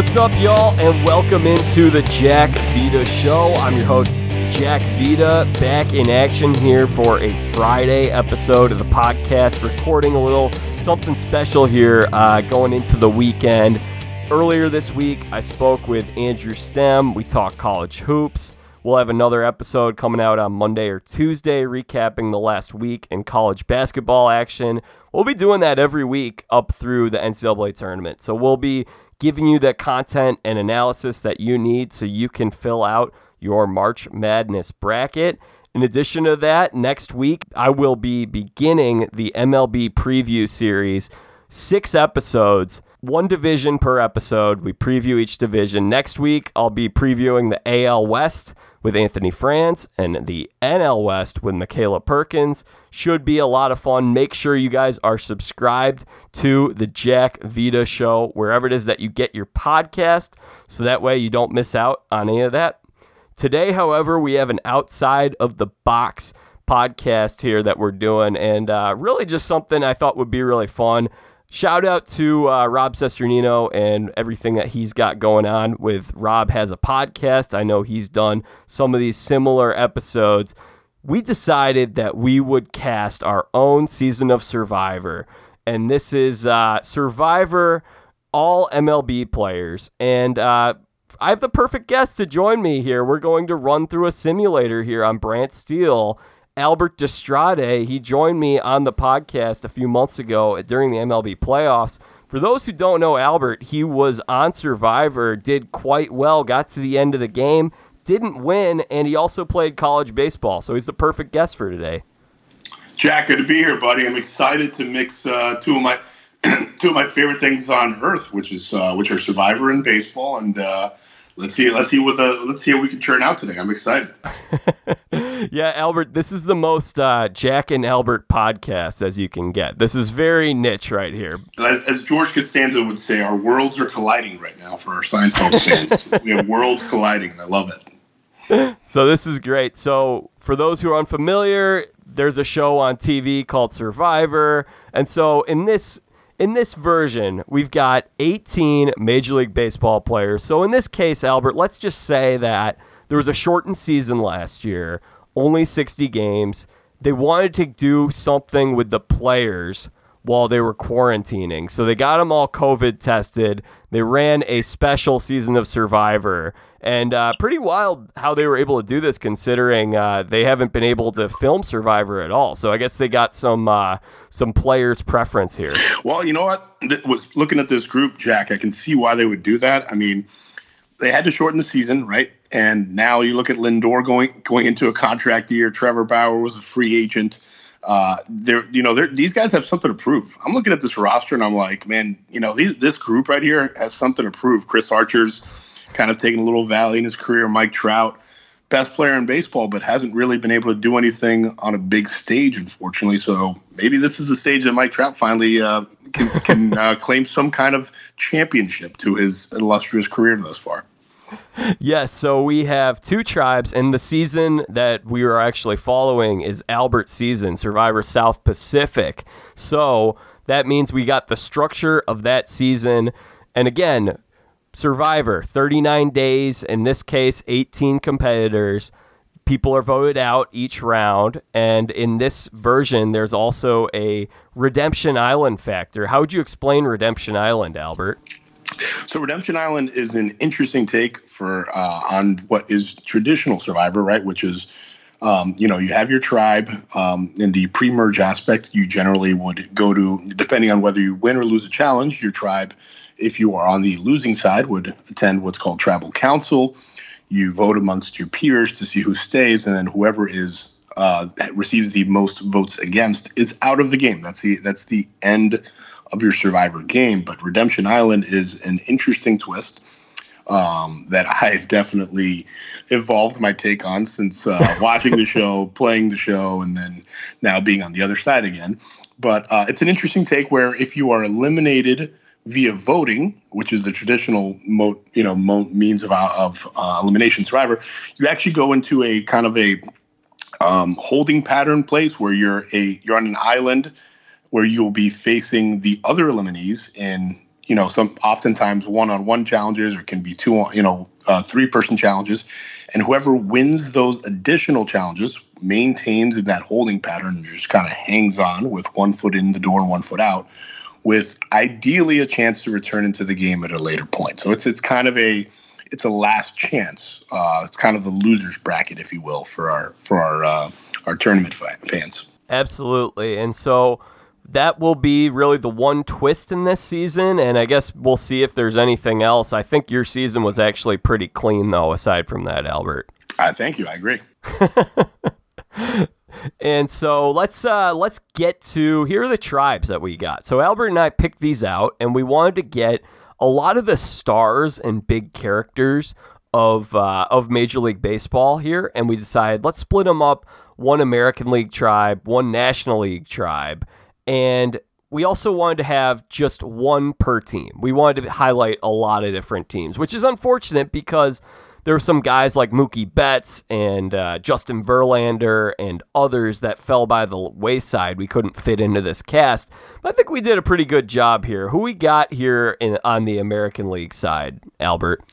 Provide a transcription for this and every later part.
What's up, y'all, and welcome into the Jack Vita Show. I'm your host, Jack Vita, back in action here for a Friday episode of the podcast, recording a little something special here uh, going into the weekend. Earlier this week, I spoke with Andrew Stem. We talked college hoops. We'll have another episode coming out on Monday or Tuesday, recapping the last week in college basketball action. We'll be doing that every week up through the NCAA tournament. So we'll be giving you the content and analysis that you need so you can fill out your March Madness bracket. In addition to that, next week I will be beginning the MLB preview series, six episodes, one division per episode. We preview each division. Next week I'll be previewing the AL West with Anthony Franz and the NL West with Michaela Perkins. Should be a lot of fun. Make sure you guys are subscribed to the Jack Vita Show, wherever it is that you get your podcast, so that way you don't miss out on any of that. Today, however, we have an outside of the box podcast here that we're doing, and uh, really just something I thought would be really fun. Shout out to uh, Rob Cesternino and everything that he's got going on with Rob has a podcast. I know he's done some of these similar episodes. We decided that we would cast our own season of Survivor, and this is uh, Survivor all MLB players. And uh, I have the perfect guest to join me here. We're going to run through a simulator here on Brant Steele. Albert Destrade. He joined me on the podcast a few months ago during the MLB playoffs. For those who don't know Albert, he was on Survivor, did quite well, got to the end of the game, didn't win, and he also played college baseball. So he's the perfect guest for today. Jack, good to be here, buddy. I'm excited to mix uh, two of my two of my favorite things on earth, which is uh, which are Survivor and baseball, and uh, let's see let's see what the let's see what we can churn out today. I'm excited. yeah, Albert, this is the most uh, Jack and Albert podcast as you can get. This is very niche right here. As, as George Costanza would say, our worlds are colliding right now for our Seinfeld fans. we have worlds colliding, and I love it. So this is great. So for those who are unfamiliar, there's a show on TV called Survivor, and so in this in this version, we've got 18 Major League Baseball players. So in this case, Albert, let's just say that there was a shortened season last year, only 60 games. They wanted to do something with the players while they were quarantining. So they got them all COVID tested. They ran a special season of Survivor. And uh, pretty wild how they were able to do this, considering uh, they haven't been able to film Survivor at all. So I guess they got some uh, some players' preference here. Well, you know what? was looking at this group, Jack. I can see why they would do that. I mean, they had to shorten the season, right? And now you look at Lindor going going into a contract year. Trevor Bauer was a free agent. Uh, they're you know they're, these guys have something to prove. I'm looking at this roster and I'm like, man, you know these, this group right here has something to prove. Chris Archer's kind of taken a little valley in his career. Mike Trout, best player in baseball, but hasn't really been able to do anything on a big stage, unfortunately. So maybe this is the stage that Mike Trout finally uh, can, can uh, claim some kind of championship to his illustrious career thus far. Yes, so we have two tribes, and the season that we are actually following is Albert's season, Survivor South Pacific. So that means we got the structure of that season. And again, Survivor, 39 days, in this case, 18 competitors. People are voted out each round. And in this version, there's also a Redemption Island factor. How would you explain Redemption Island, Albert? So Redemption Island is an interesting take for uh, on what is traditional Survivor, right? Which is, um, you know, you have your tribe. Um, in the pre-merge aspect, you generally would go to, depending on whether you win or lose a challenge, your tribe if you are on the losing side, would attend what's called tribal council. You vote amongst your peers to see who stays, and then whoever is uh, receives the most votes against is out of the game. That's the that's the end of your survivor game. But Redemption Island is an interesting twist um, that I've definitely evolved my take on since uh, watching the show, playing the show, and then now being on the other side again. But uh, it's an interesting take where if you are eliminated via voting, which is the traditional mo- you know mo- means of, uh, of uh, elimination survivor, you actually go into a kind of a um, holding pattern place where you're a you're on an island where you'll be facing the other eliminees in you know, some oftentimes one-on-one challenges or can be two, on you know, uh, three-person challenges, and whoever wins those additional challenges maintains in that holding pattern and just kind of hangs on with one foot in the door and one foot out, with ideally a chance to return into the game at a later point. So it's it's kind of a it's a last chance. Uh, it's kind of the losers bracket, if you will, for our for our uh, our tournament fans. Absolutely, and so that will be really the one twist in this season, and I guess we'll see if there's anything else. I think your season was actually pretty clean, though. Aside from that, Albert. Uh, thank you. I agree. and so let's uh, let's get to here are the tribes that we got. So Albert and I picked these out, and we wanted to get a lot of the stars and big characters of uh, of Major League Baseball here, and we decided let's split them up: one American League tribe, one National League tribe, and we also wanted to have just one per team. We wanted to highlight a lot of different teams, which is unfortunate because there were some guys like Mookie Betts and uh, Justin Verlander and others that fell by the wayside. We couldn't fit into this cast. But I think we did a pretty good job here. Who we got here in, on the American League side, Albert?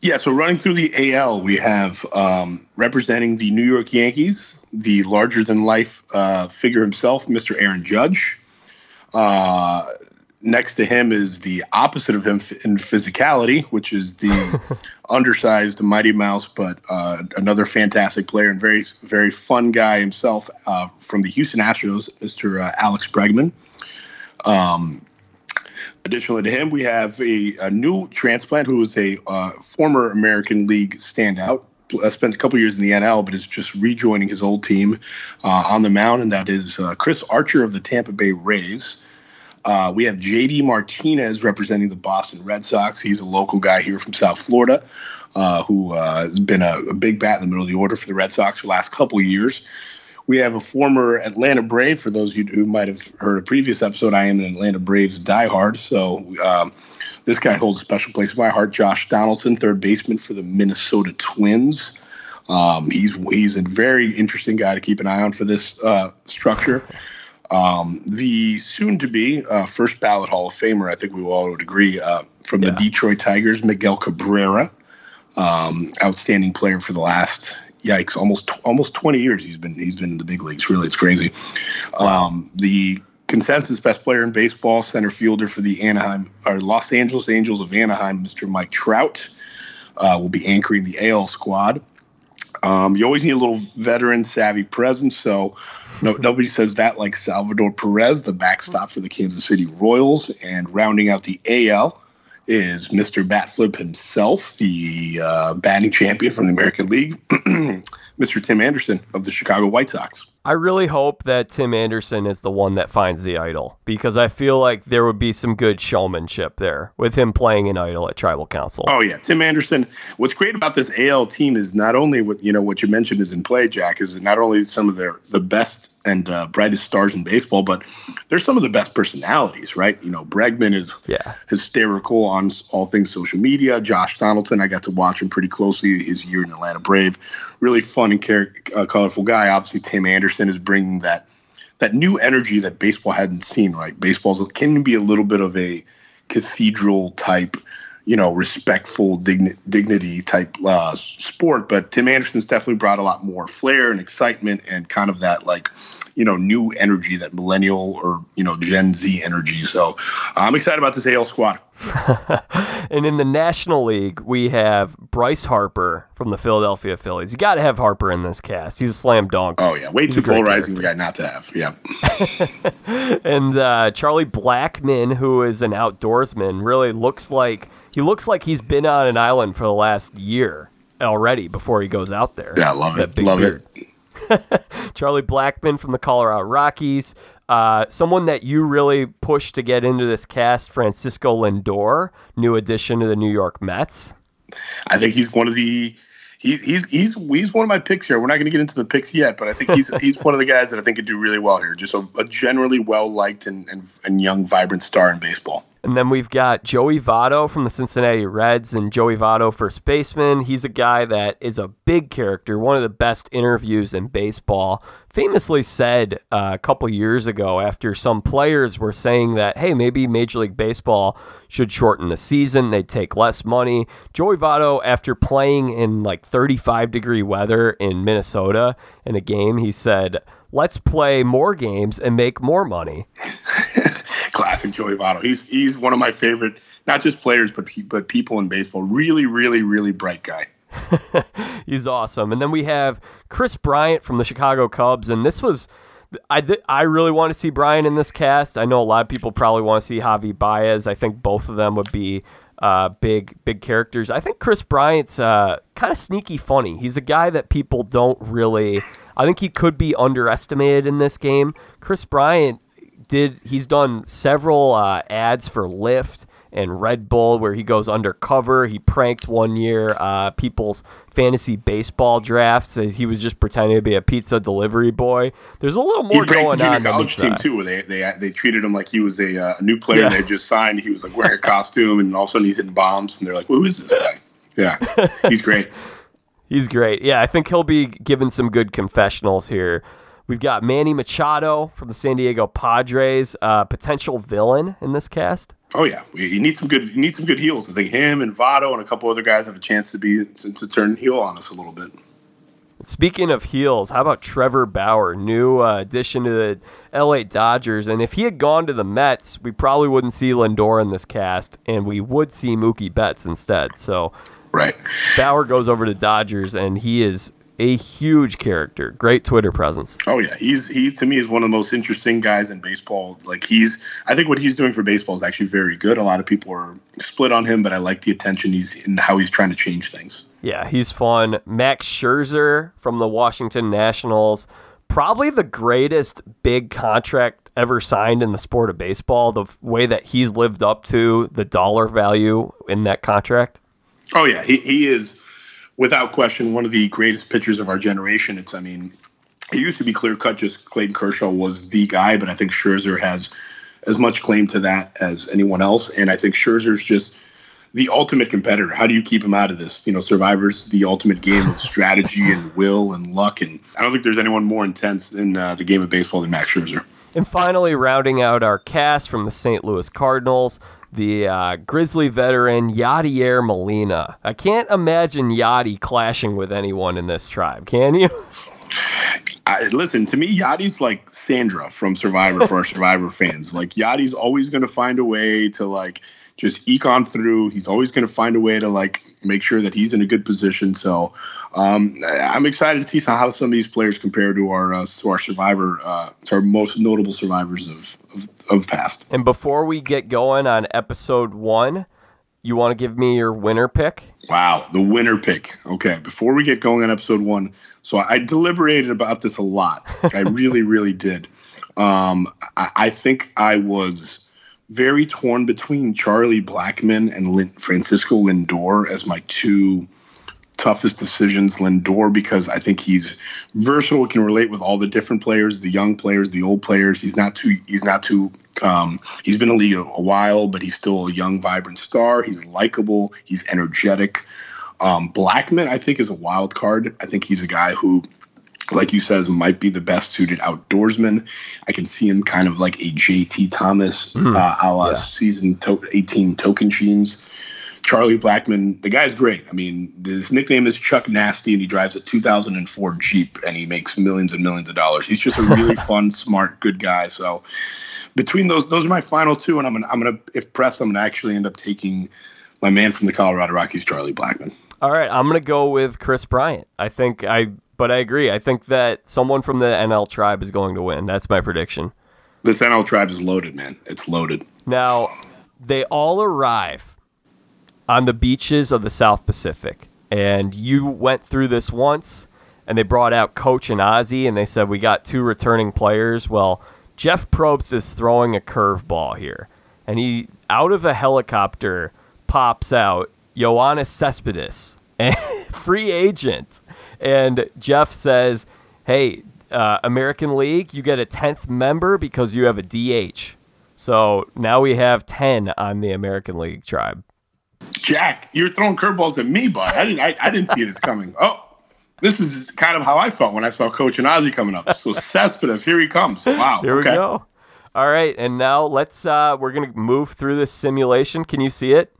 Yeah, so running through the AL, we have um, representing the New York Yankees, the larger than life uh, figure himself, Mr. Aaron Judge. Uh, next to him is the opposite of him in physicality, which is the undersized Mighty Mouse, but uh, another fantastic player and very very fun guy himself uh, from the Houston Astros, Mr. Uh, Alex Bregman. Um, additionally to him, we have a, a new transplant who is a uh, former American League standout. Uh, spent a couple years in the NL, but is just rejoining his old team uh, on the mound, and that is Chris Archer of the Tampa Bay Rays. Uh, we have JD Martinez representing the Boston Red Sox. He's a local guy here from South Florida uh, who uh, has been a, a, big bat in the middle of the order for the Red Sox for the last couple years. We have a former Atlanta Brave. For those you who might have heard a previous episode, I am an Atlanta Braves diehard. So um, this guy holds a special place in my heart. Josh Donaldson, third baseman for the Minnesota Twins. Um, he's he's a very interesting guy to keep an eye on for this uh, structure. Um, the soon to be uh, first ballot Hall of Famer, I think we all would agree, uh, from yeah. the Detroit Tigers, Miguel Cabrera, um, outstanding player for the last yikes almost almost 20 years he's been he's been in the big leagues. Really it's crazy. Um, the consensus best player in baseball center fielder for the anaheim or los angeles angels of anaheim mr mike trout uh, will be anchoring the al squad um, you always need a little veteran savvy presence so no, nobody says that like Salvador Perez, the backstop for the Kansas City Royals. And rounding out the AL is Mr. Batflip himself, the uh, batting champion from the American League, Mr. Tim Anderson of the Chicago White Sox. I really hope that Tim Anderson is the one that finds the idol because I feel like there would be some good showmanship there with him playing an idol at Tribal Council. Oh yeah, Tim Anderson. What's great about this AL team is not only what you know what you mentioned is in play, Jack, is not only some of their the best and uh, brightest stars in baseball, but they're some of the best personalities, right? You know, Bregman is yeah. hysterical on all things social media. Josh Donaldson, I got to watch him pretty closely his year in Atlanta Brave. Really fun and care, uh, colorful guy. Obviously, Tim Anderson is bringing that that new energy that baseball hadn't seen. Right, baseball can be a little bit of a cathedral type you know, respectful digni- dignity type uh, sport. But Tim Anderson's definitely brought a lot more flair and excitement and kind of that like, you know, new energy, that millennial or you know Gen Z energy. So I'm excited about this AL squad. and in the National League, we have Bryce Harper from the Philadelphia Phillies. You got to have Harper in this cast. He's a slam dunk. Oh yeah, way too polarizing for guy not to have. Yeah. and uh, Charlie Blackmon, who is an outdoorsman, really looks like he looks like he's been on an island for the last year already before he goes out there. Yeah, I love it. Love beard. it. Charlie Blackmon from the Colorado Rockies. Uh, someone that you really pushed to get into this cast, Francisco Lindor, new addition to the New York Mets. I think he's one of the he, he's he's he's one of my picks here. We're not going to get into the picks yet, but I think he's he's one of the guys that I think could do really well here. Just a, a generally well liked and, and, and young, vibrant star in baseball. And then we've got Joey Votto from the Cincinnati Reds and Joey Votto, first baseman. He's a guy that is a big character, one of the best interviews in baseball. Famously said uh, a couple years ago after some players were saying that, hey, maybe Major League Baseball should shorten the season, they'd take less money. Joey Votto, after playing in like 35 degree weather in Minnesota in a game, he said, let's play more games and make more money. Classic Joey Votto. He's he's one of my favorite, not just players, but but people in baseball. Really, really, really bright guy. he's awesome. And then we have Kris Bryant from the Chicago Cubs, and this was. I th- I really want to see Bryant in this cast. I know a lot of people probably want to see Javi Baez. I think both of them would be uh, big big characters. I think Kris Bryant's uh, kind of sneaky funny. He's a guy that people don't really. I think he could be underestimated in this game. Kris Bryant did he's done several uh, ads for Lyft and Red Bull where he goes undercover. He pranked one year uh, people's fantasy baseball drafts. He was just pretending to be a pizza delivery boy. There's a little more he going the on. college team too. Where they they they treated him like he was a, uh, new player yeah. they just signed. He was like wearing a costume, and all of a sudden he's hitting bombs, and they're like, "Who is this guy?" Yeah, he's great. he's great. Yeah, I think he'll be given some good confessionals here. We've got Manny Machado from the San Diego Padres, uh, potential villain in this cast. Oh yeah, you need some good. You need some good heels. I think him and Votto and a couple other guys have a chance to be to, to turn heel on us a little bit. Speaking of heels, how about Trevor Bauer, new uh, addition to the LA Dodgers? And if he had gone to the Mets, we probably wouldn't see Lindor in this cast, and we would see Mookie Betts instead. So, right, Bauer goes over to Dodgers, and he is a huge character. Great Twitter presence. Oh yeah, he's he to me is one of the most interesting guys in baseball. Like he's I think what he's doing for baseball is actually very good. A lot of people are split on him, but I like the attention he's and how he's trying to change things. Yeah, he's fun. Max Scherzer from the Washington Nationals, probably the greatest big contract ever signed in the sport of baseball. The way that he's lived up to the dollar value in that contract. Oh yeah, he he is without question, one of the greatest pitchers of our generation. It's, I mean, it used to be clear cut, just Clayton Kershaw was the guy, but I think Scherzer has as much claim to that as anyone else. And I think Scherzer's just the ultimate competitor. How do you keep him out of this? You know, Survivor's the ultimate game of strategy and will and luck. And I don't think there's anyone more intense in uh, the game of baseball than Max Scherzer. And finally, rounding out our cast from the St. Louis Cardinals, the uh, Grizzly veteran Yadier Molina. I can't imagine Yadi clashing with anyone in this tribe, can you? I, listen to me, Yadi's like Sandra from Survivor for our Survivor fans. Like Yadi's always going to find a way to like just eke on through. He's always going to find a way to like make sure that he's in a good position. So um, I'm excited to see how some of these players compare to our uh, to our survivor, uh, to our most notable survivors of, of of past. And before we get going on episode one, you want to give me your winner pick? Wow, the winner pick. Okay, before we get going on episode one, so I deliberated about this a lot. I really, really did. Um, I, I, think I was very torn between Charlie Blackmon and Lin- Francisco Lindor as my two toughest decisions. Lindor because I think he's versatile, can relate with all the different players, the young players, the old players. He's not too. He's not too. Um, he's been in the league a, while, but he's still a young, vibrant star. He's likable. He's energetic. Um, Blackmon, I think, is a wild card. I think he's a guy who like you says, might be the best suited outdoorsman. I can see him kind of like a JT Thomas, mm, uh, a la yeah. season to- 18 Tocantins. Charlie Blackmon, the guy's great. I mean, his nickname is Chuck Nasty, and he drives a 2004 Jeep, and he makes millions and millions of dollars. He's just a really fun, smart, good guy. So, between those, those are my final two, and I'm gonna, I'm gonna, if pressed, I'm gonna actually end up taking my man from the Colorado Rockies, Charlie Blackmon. All right, I'm gonna go with Kris Bryant. I think I but I agree. I think that someone from the NL tribe is going to win. That's my prediction. This NL tribe is loaded, man. It's loaded. Now, they all arrive on the beaches of the South Pacific. And you went through this once, and they brought out Coach and Ozzy, and they said, We got two returning players. Well, Jeff Probst is throwing a curveball here. And he, out of a helicopter, pops out Yoenis Cespedes, free agent. And Jeff says, "Hey, uh, American League, you get a tenth member because you have a DH." So now we have 10 on the American League tribe. Jack, you're throwing curveballs at me, bud. I didn't. I, I didn't see this coming. Oh, this is kind of how I felt when I saw Coach and Ozzy coming up. So Cespedes, here he comes. Wow. Here okay. we go. All right, and now let's. uh We're gonna move through this simulation. Can you see it?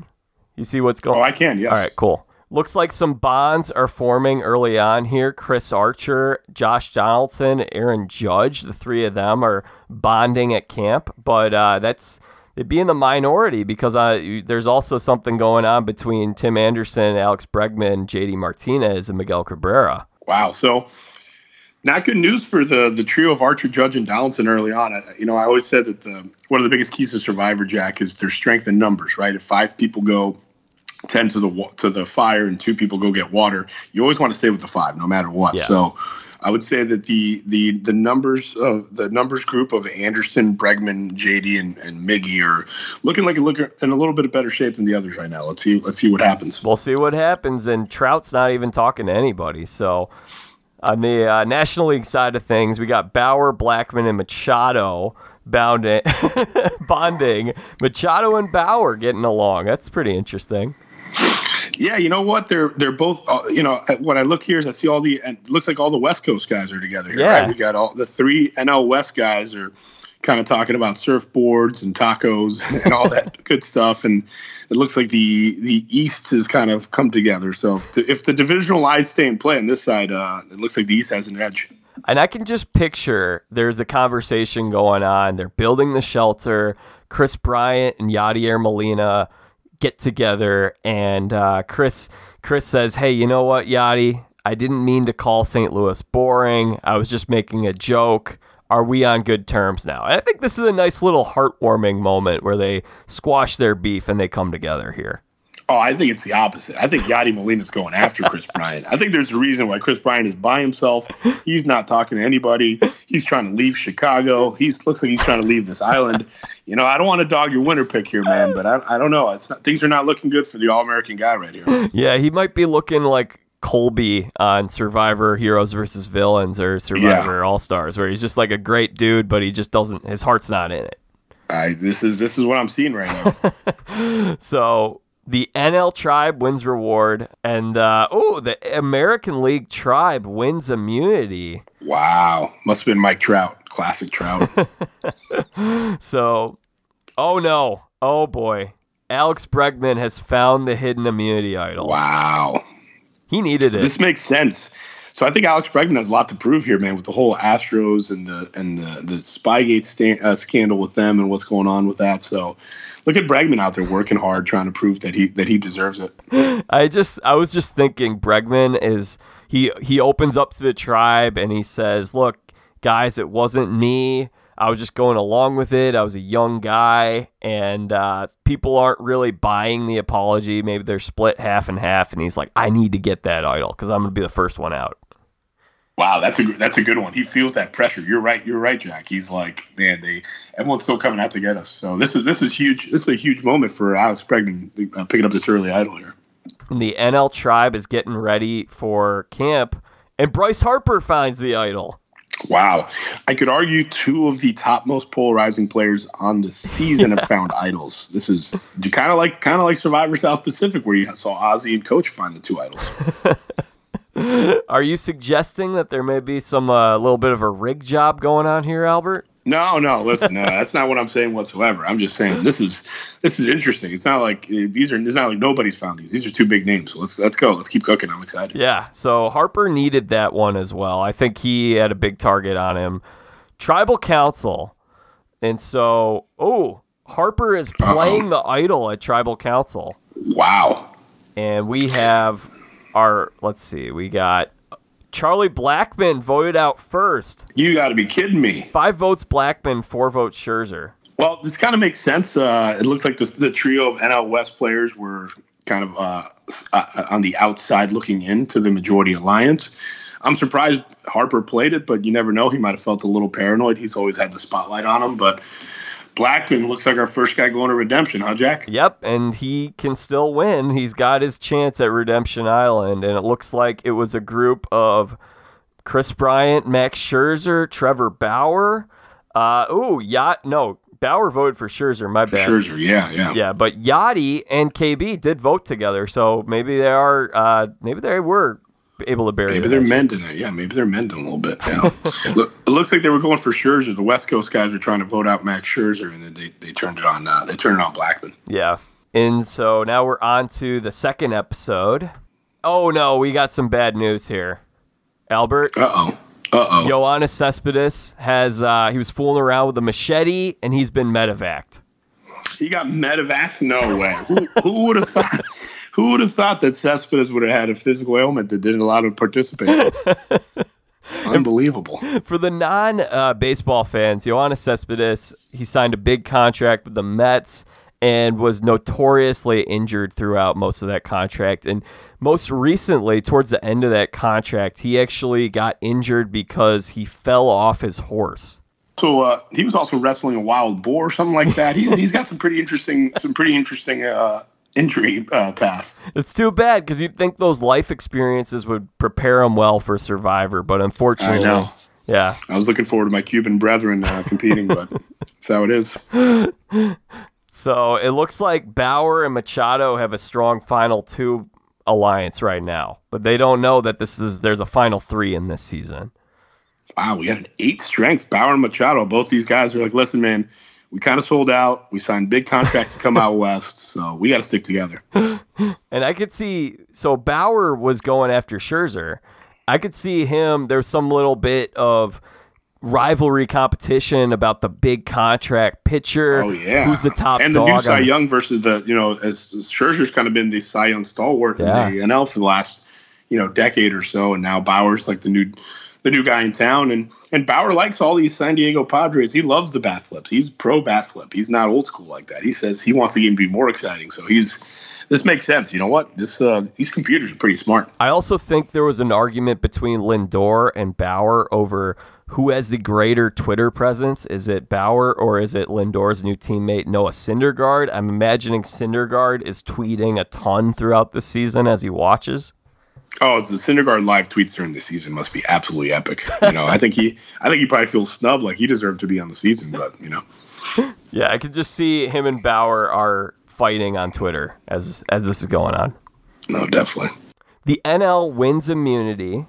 You see what's going? Oh, I can. Yes. All right. Cool. Looks like some bonds are forming early on here. Chris Archer, Josh Donaldson, Aaron Judge, the three of them are bonding at camp, but uh, that's it'd be in the minority because uh, there's also something going on between Tim Anderson, Alex Bregman, JD Martinez, and Miguel Cabrera. Wow. So not good news for the the trio of Archer, Judge, and Donaldson early on. I, you know, I always said that the one of the biggest keys to Survivor Jack is their strength in numbers. Right, if five people go ten to the to the fire and two people go get water, you always want to stay with the five, no matter what. Yeah. So, I would say that the the the numbers of the numbers group of Anderson, Bregman, JD, and, and Miggy are looking like a look in a little bit of better shape than the others right now. Let's see let's see what happens. We'll see what happens. And Trout's not even talking to anybody. So on the uh, National League side of things, we got Bauer, Blackmon, and Machado bounding, bonding. Machado and Bauer getting along. That's pretty interesting. Yeah, you know what? They're they're both. Uh, you know, what I look here is I see all the. It looks like all the West Coast guys are together. Here, yeah, right? we got all the three NL West guys are kind of talking about surfboards and tacos and all that good stuff. And it looks like the the East has kind of come together. So if the, if the divisional lines stay in play on this side, uh, it looks like the East has an edge. And I can just picture there's a conversation going on. They're building the shelter. Kris Bryant and Yadier Molina get together, and uh, Kris Kris says, "Hey, you know what, Yadi? I didn't mean to call St. Louis boring. I was just making a joke. Are we on good terms now?" And I think this is a nice little heartwarming moment where they squash their beef and they come together here. Oh, I think it's the opposite. I think Yadi Molina's going after Kris Bryant. I think there's a reason why Kris Bryant is by himself. He's not talking to anybody. He's trying to leave Chicago. He's looks like he's trying to leave this island. You know, I don't want to dog your winner pick here, man, but I, I don't know. It's not, things are not looking good for the All American guy right here. Yeah, he might be looking like Colby on Survivor Heroes versus Villains or Survivor yeah. All Stars, where he's just like a great dude, but he just doesn't. His heart's not in it. I, this is this is what I'm seeing right now. so the NL Tribe wins reward, and uh, oh, the American League Tribe wins immunity. Wow, must have been Mike Trout, classic Trout. so, oh no, oh boy, Alex Bregman has found the hidden immunity idol. Wow, he needed it. This makes sense. So I think Alex Bregman has a lot to prove here, man, with the whole Astros and the and the the Spygate sta- uh, scandal with them and what's going on with that. So look at Bregman out there working hard, trying to prove that he that he deserves it. I just I was just thinking Bregman is he he opens up to the tribe and he says, "Look, guys, it wasn't me." I was just going along with it. I was a young guy, and uh, people aren't really buying the apology. Maybe they're split half and half. And he's like, I need to get that idol because I'm going to be the first one out. Wow, that's a that's a good one. He feels that pressure. You're right. You're right, Jack. He's like, man, they everyone's still coming out to get us. So this is this is huge. This is a huge moment for Alex Bregman uh, picking up this early idol here. And the NL tribe is getting ready for camp, and Bryce Harper finds the idol. Wow, I could argue two of the top most polarizing players on the season have found idols. This is you kind of like kind of like Survivor South Pacific, where you saw Ozzy and Coach find the two idols. Are you suggesting that there may be some a uh, little bit of a rig job going on here, Albert? No, no. Listen, no, that's not what I'm saying whatsoever. I'm just saying this is this is interesting. It's not like uh, these are. It's not like nobody's found these. These are two big names. So let's let's go. Let's keep cooking. I'm excited. Yeah. So Harper needed that one as well. I think he had a big target on him. Tribal Council, and so oh, Harper is playing Uh-oh. the idol at Tribal Council. Wow. And we have our let's see, we got Charlie Blackmon voted out first. You got to be kidding me. Five votes Blackmon, four votes Scherzer. Well, this kind of makes sense. Uh, it looks like the, the, trio of NL West players were kind of uh, uh, on the outside looking into the majority alliance. I'm surprised Harper played it, but you never know. He might have felt a little paranoid. He's always had the spotlight on him, but Blackmon looks like our first guy going to redemption, huh, Jack? Yep, and he can still win. He's got his chance at Redemption Island, and it looks like it was a group of Kris Bryant, Max Scherzer, Trevor Bauer. Uh, ooh, yacht. No, Bauer voted for Scherzer. My bad. Scherzer, yeah, yeah, yeah. But Yadi and KB did vote together, so maybe they are. Uh, maybe they were able to bury. Maybe they're mending it. Yeah, maybe they're mending a little bit. Yeah. Look, it looks like they were going for Scherzer. The West Coast guys were trying to vote out Max Scherzer, and then they, they turned it on. Uh, they turned it on Blackmon. Yeah. And so now we're on to the second episode. Oh no, we got some bad news here. Albert. Uh oh. Uh oh. Yoenis Cespedes has uh, he was fooling around with a machete and he's been medevaced. He got medevaced? No way. who, who would have thought? Who would have thought that Cespedes would have had a physical ailment that didn't allow him to participate? Unbelievable. For the non uh, baseball fans, Yoenis Cespedes, he signed a big contract with the Mets and was notoriously injured throughout most of that contract. And most recently, towards the end of that contract, he actually got injured because he fell off his horse. So uh, he was also wrestling a wild boar or something like that. He's, he's got some pretty interesting, some pretty interesting uh, injury uh, pass. It's too bad because you'd think those life experiences would prepare him well for Survivor, but unfortunately, I know. Yeah, I was looking forward to my Cuban brethren uh, competing, but that's how it is. So it looks like Bauer and Machado have a strong final two alliance right now, but they don't know that this is there's a final three in this season. Wow, we got an eight strength. Bauer and Machado, both these guys are like, listen, man, we kind of sold out. We signed big contracts to come out west, so we got to stick together. and I could see so Bauer was going after Scherzer. I could see him. There's some little bit of rivalry competition about the big contract pitcher. Oh yeah, who's the top and the new Cy Young versus the you know as, as Scherzer's kind of been the Cy Young stalwart yeah. in the NL for the last you know decade or so, and now Bauer's like the new the new guy in town, and and Bauer likes all these San Diego Padres. He loves the bat flips. He's pro bat flip. He's not old school like that. He says he wants the game to be more exciting. So he's this makes sense. You know what? This uh, these computers are pretty smart. I also think there was an argument between Lindor and Bauer over who has the greater Twitter presence? Is it Bauer or is it Lindor's new teammate Noah Syndergaard? I'm imagining Syndergaard is tweeting a ton throughout the season as he watches. Oh, the Syndergaard live tweets during the season must be absolutely epic. You know, I think he, I think he probably feels snubbed, like he deserved to be on the season, but you know. Yeah, I could just see him and Bauer are fighting on Twitter as as this is going on. No, definitely. The NL wins immunity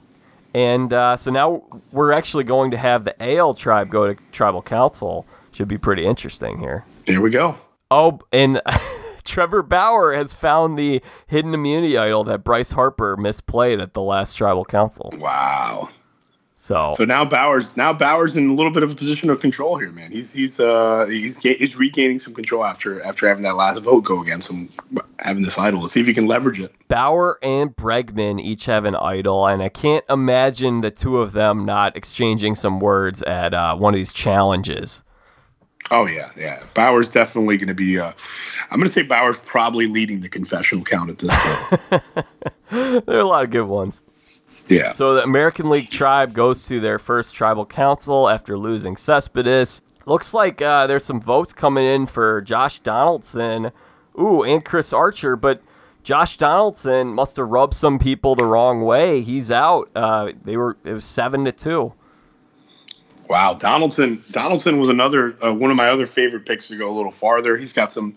and uh, so now we're actually going to have the AL tribe go to tribal council. Should be pretty interesting here. Here we go. Oh, and Trevor Bauer has found the hidden immunity idol that Bryce Harper misplayed at the last tribal council. Wow. So so now Bauer's now Bauer's in a little bit of a position of control here, man. He's he's uh he's he's regaining some control after after having that last vote go against him, having this idol. Let's see if he can leverage it. Bauer and Bregman each have an idol, and I can't imagine the two of them not exchanging some words at uh, one of these challenges. Oh yeah, yeah. Bauer's definitely going to be. Uh, I'm going to say Bauer's probably leading the confessional count at this point. there are a lot of good ones. Yeah. So the American League tribe goes to their first tribal council after losing Cespedes. Looks like uh, there's some votes coming in for Josh Donaldson, ooh, and Chris Archer, but Josh Donaldson must have rubbed some people the wrong way. He's out. Uh, they were it was seven to two. Wow, Donaldson. Donaldson was another uh, one of my other favorite picks to go a little farther. He's got some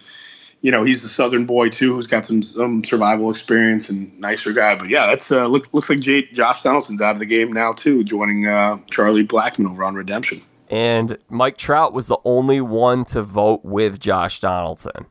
you know, he's a Southern boy too, who's got some some survival experience and nicer guy. But yeah, that's uh, look, looks like Jay, Josh Donaldson's out of the game now too, joining uh, Charlie Blackmon over on Redemption. And Mike Trout was the only one to vote with Josh Donaldson.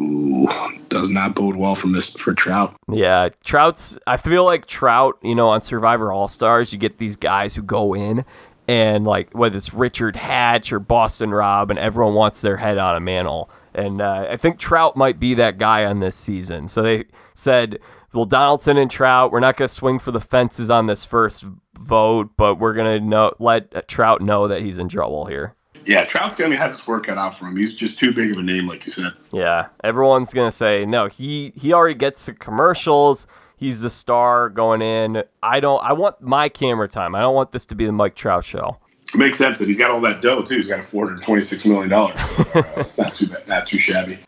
Ooh, does not bode well for this for Trout. Yeah, Trout's. I feel like Trout. You know, on Survivor All Stars, you get these guys who go in and like whether it's Richard Hatch or Boston Rob, and everyone wants their head on a mantle. And uh, I think Trout might be that guy on this season. So they said, well, Donaldson and Trout, we're not going to swing for the fences on this first vote, but we're going to know, let Trout know that he's in trouble here. Yeah, Trout's going to have his work cut out for him. He's just too big of a name, like you said. Yeah, everyone's going to say, no, he, he already gets the commercials. He's the star going in. I don't. I want my camera time. I don't want this to be the Mike Trout show. It makes sense that he's got all that dough too. He's got a four hundred twenty-six million dollars. uh, it's not too bad, not too shabby.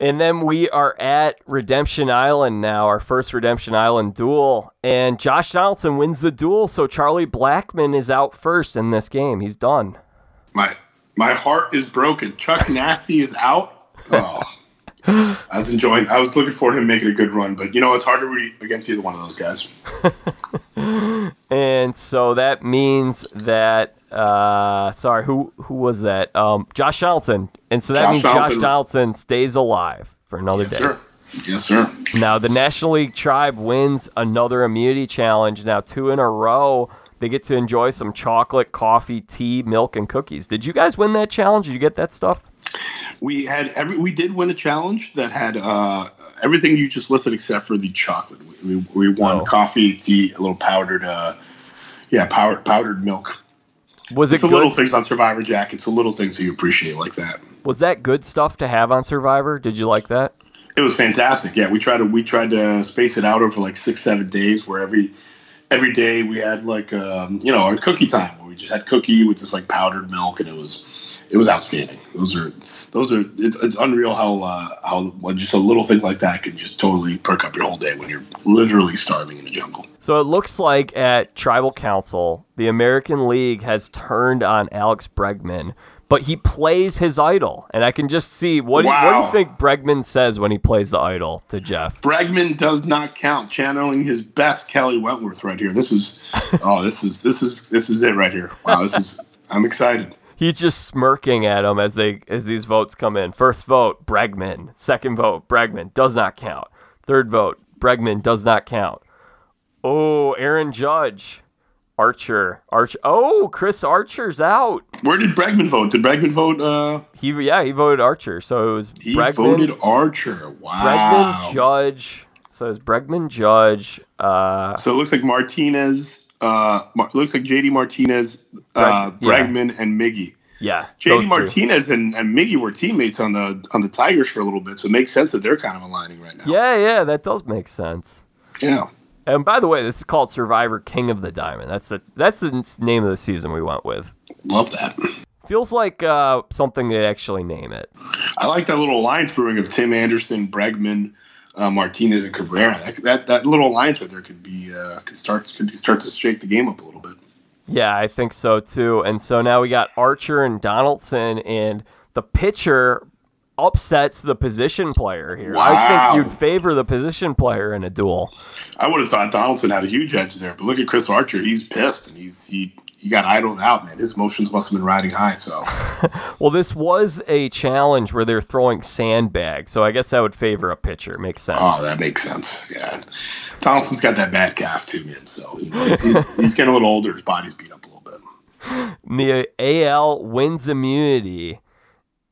And then we are at Redemption Island now, our first Redemption Island duel. And Josh Donaldson wins the duel, so Charlie Blackmon is out first in this game. He's done. My My heart is broken. Chuck Nasty is out. Oh. I was enjoying. I was looking forward to him making a good run, but you know it's hard to root against either one of those guys. and so that means that uh, sorry, who who was that? Um, Josh Donaldson, and so that Josh means Donaldson. Josh Donaldson stays alive for another yes, day. Sir. Yes, sir. Now the National League Tribe wins another immunity challenge. Now two in a row. They get to enjoy some chocolate, coffee, tea, milk, and cookies. Did you guys win that challenge? Did you get that stuff? We had every. We did win a challenge that had uh, everything you just listed except for the chocolate. We, we, we won oh. coffee, tea, a little powdered, uh, yeah, powdered powdered milk. Was it's it little things on Survivor Jack? It's the little things that you appreciate like that. Was that good stuff to have on Survivor? Did you like that? It was fantastic. Yeah, we tried to we tried to space it out over like six seven days, where every every day we had like um, you know our cookie time where we just had cookie with this like powdered milk, and it was it was outstanding. Those are those are it's, it's unreal how uh, how just a little thing like that can just totally perk up your whole day when you're literally starving in the jungle. So it looks like at Tribal Council, the American League has turned on Alex Bregman. But he plays his idol, and I can just see what, wow. do you, what do you think Bregman says when he plays the idol to Jeff? Bregman does not count. Channeling his best Kelly Wentworth right here. This is, oh, this is this is this is it right here. Wow, this is. I'm excited he's just smirking at him as they as these votes come in. First vote, Bregman. Second vote, Bregman does not count. Third vote, Bregman does not count. Oh, Aaron Judge, Archer, Arch. Oh, Chris Archer's out. Where did Bregman vote? Did Bregman vote? Uh... He yeah, he voted Archer. So it was he Bregman, voted Archer. Wow. Bregman, Judge. So it's Bregman, Judge. Uh, so it looks like Martinez uh, looks like JD Martinez, uh, Bregman, yeah. and Miggy. Yeah, JD Martinez and, and Miggy were teammates on the on the Tigers for a little bit, so it makes sense that they're kind of aligning right now. Yeah, yeah, that does make sense. Yeah. And by the way, this is called Survivor King of the Diamond. That's the that's the name of the season we went with. Love that. Feels like uh, something they'd actually name it. I like that little alliance brewing of Tim Anderson, Bregman, uh, Martinez and Cabrera. That, that, that little alliance right there could be uh, could start could start to shake the game up a little bit. Yeah, I think so too. And so now we got Archer and Donaldson, and the pitcher upsets the position player here. Wow. I think you'd favor the position player in a duel. I would have thought Donaldson had a huge edge there, but look at Chris Archer. He's pissed, and he's he he got idled out, man. His emotions must have been riding high. So, well, this was a challenge where they're throwing sandbags, so I guess that would favor a pitcher. Makes sense. Oh, that makes sense. Yeah, Donaldson's got that bad calf too, man. So you know, he's, he's, he's getting a little older. His body's beat up a little bit. The AL wins immunity.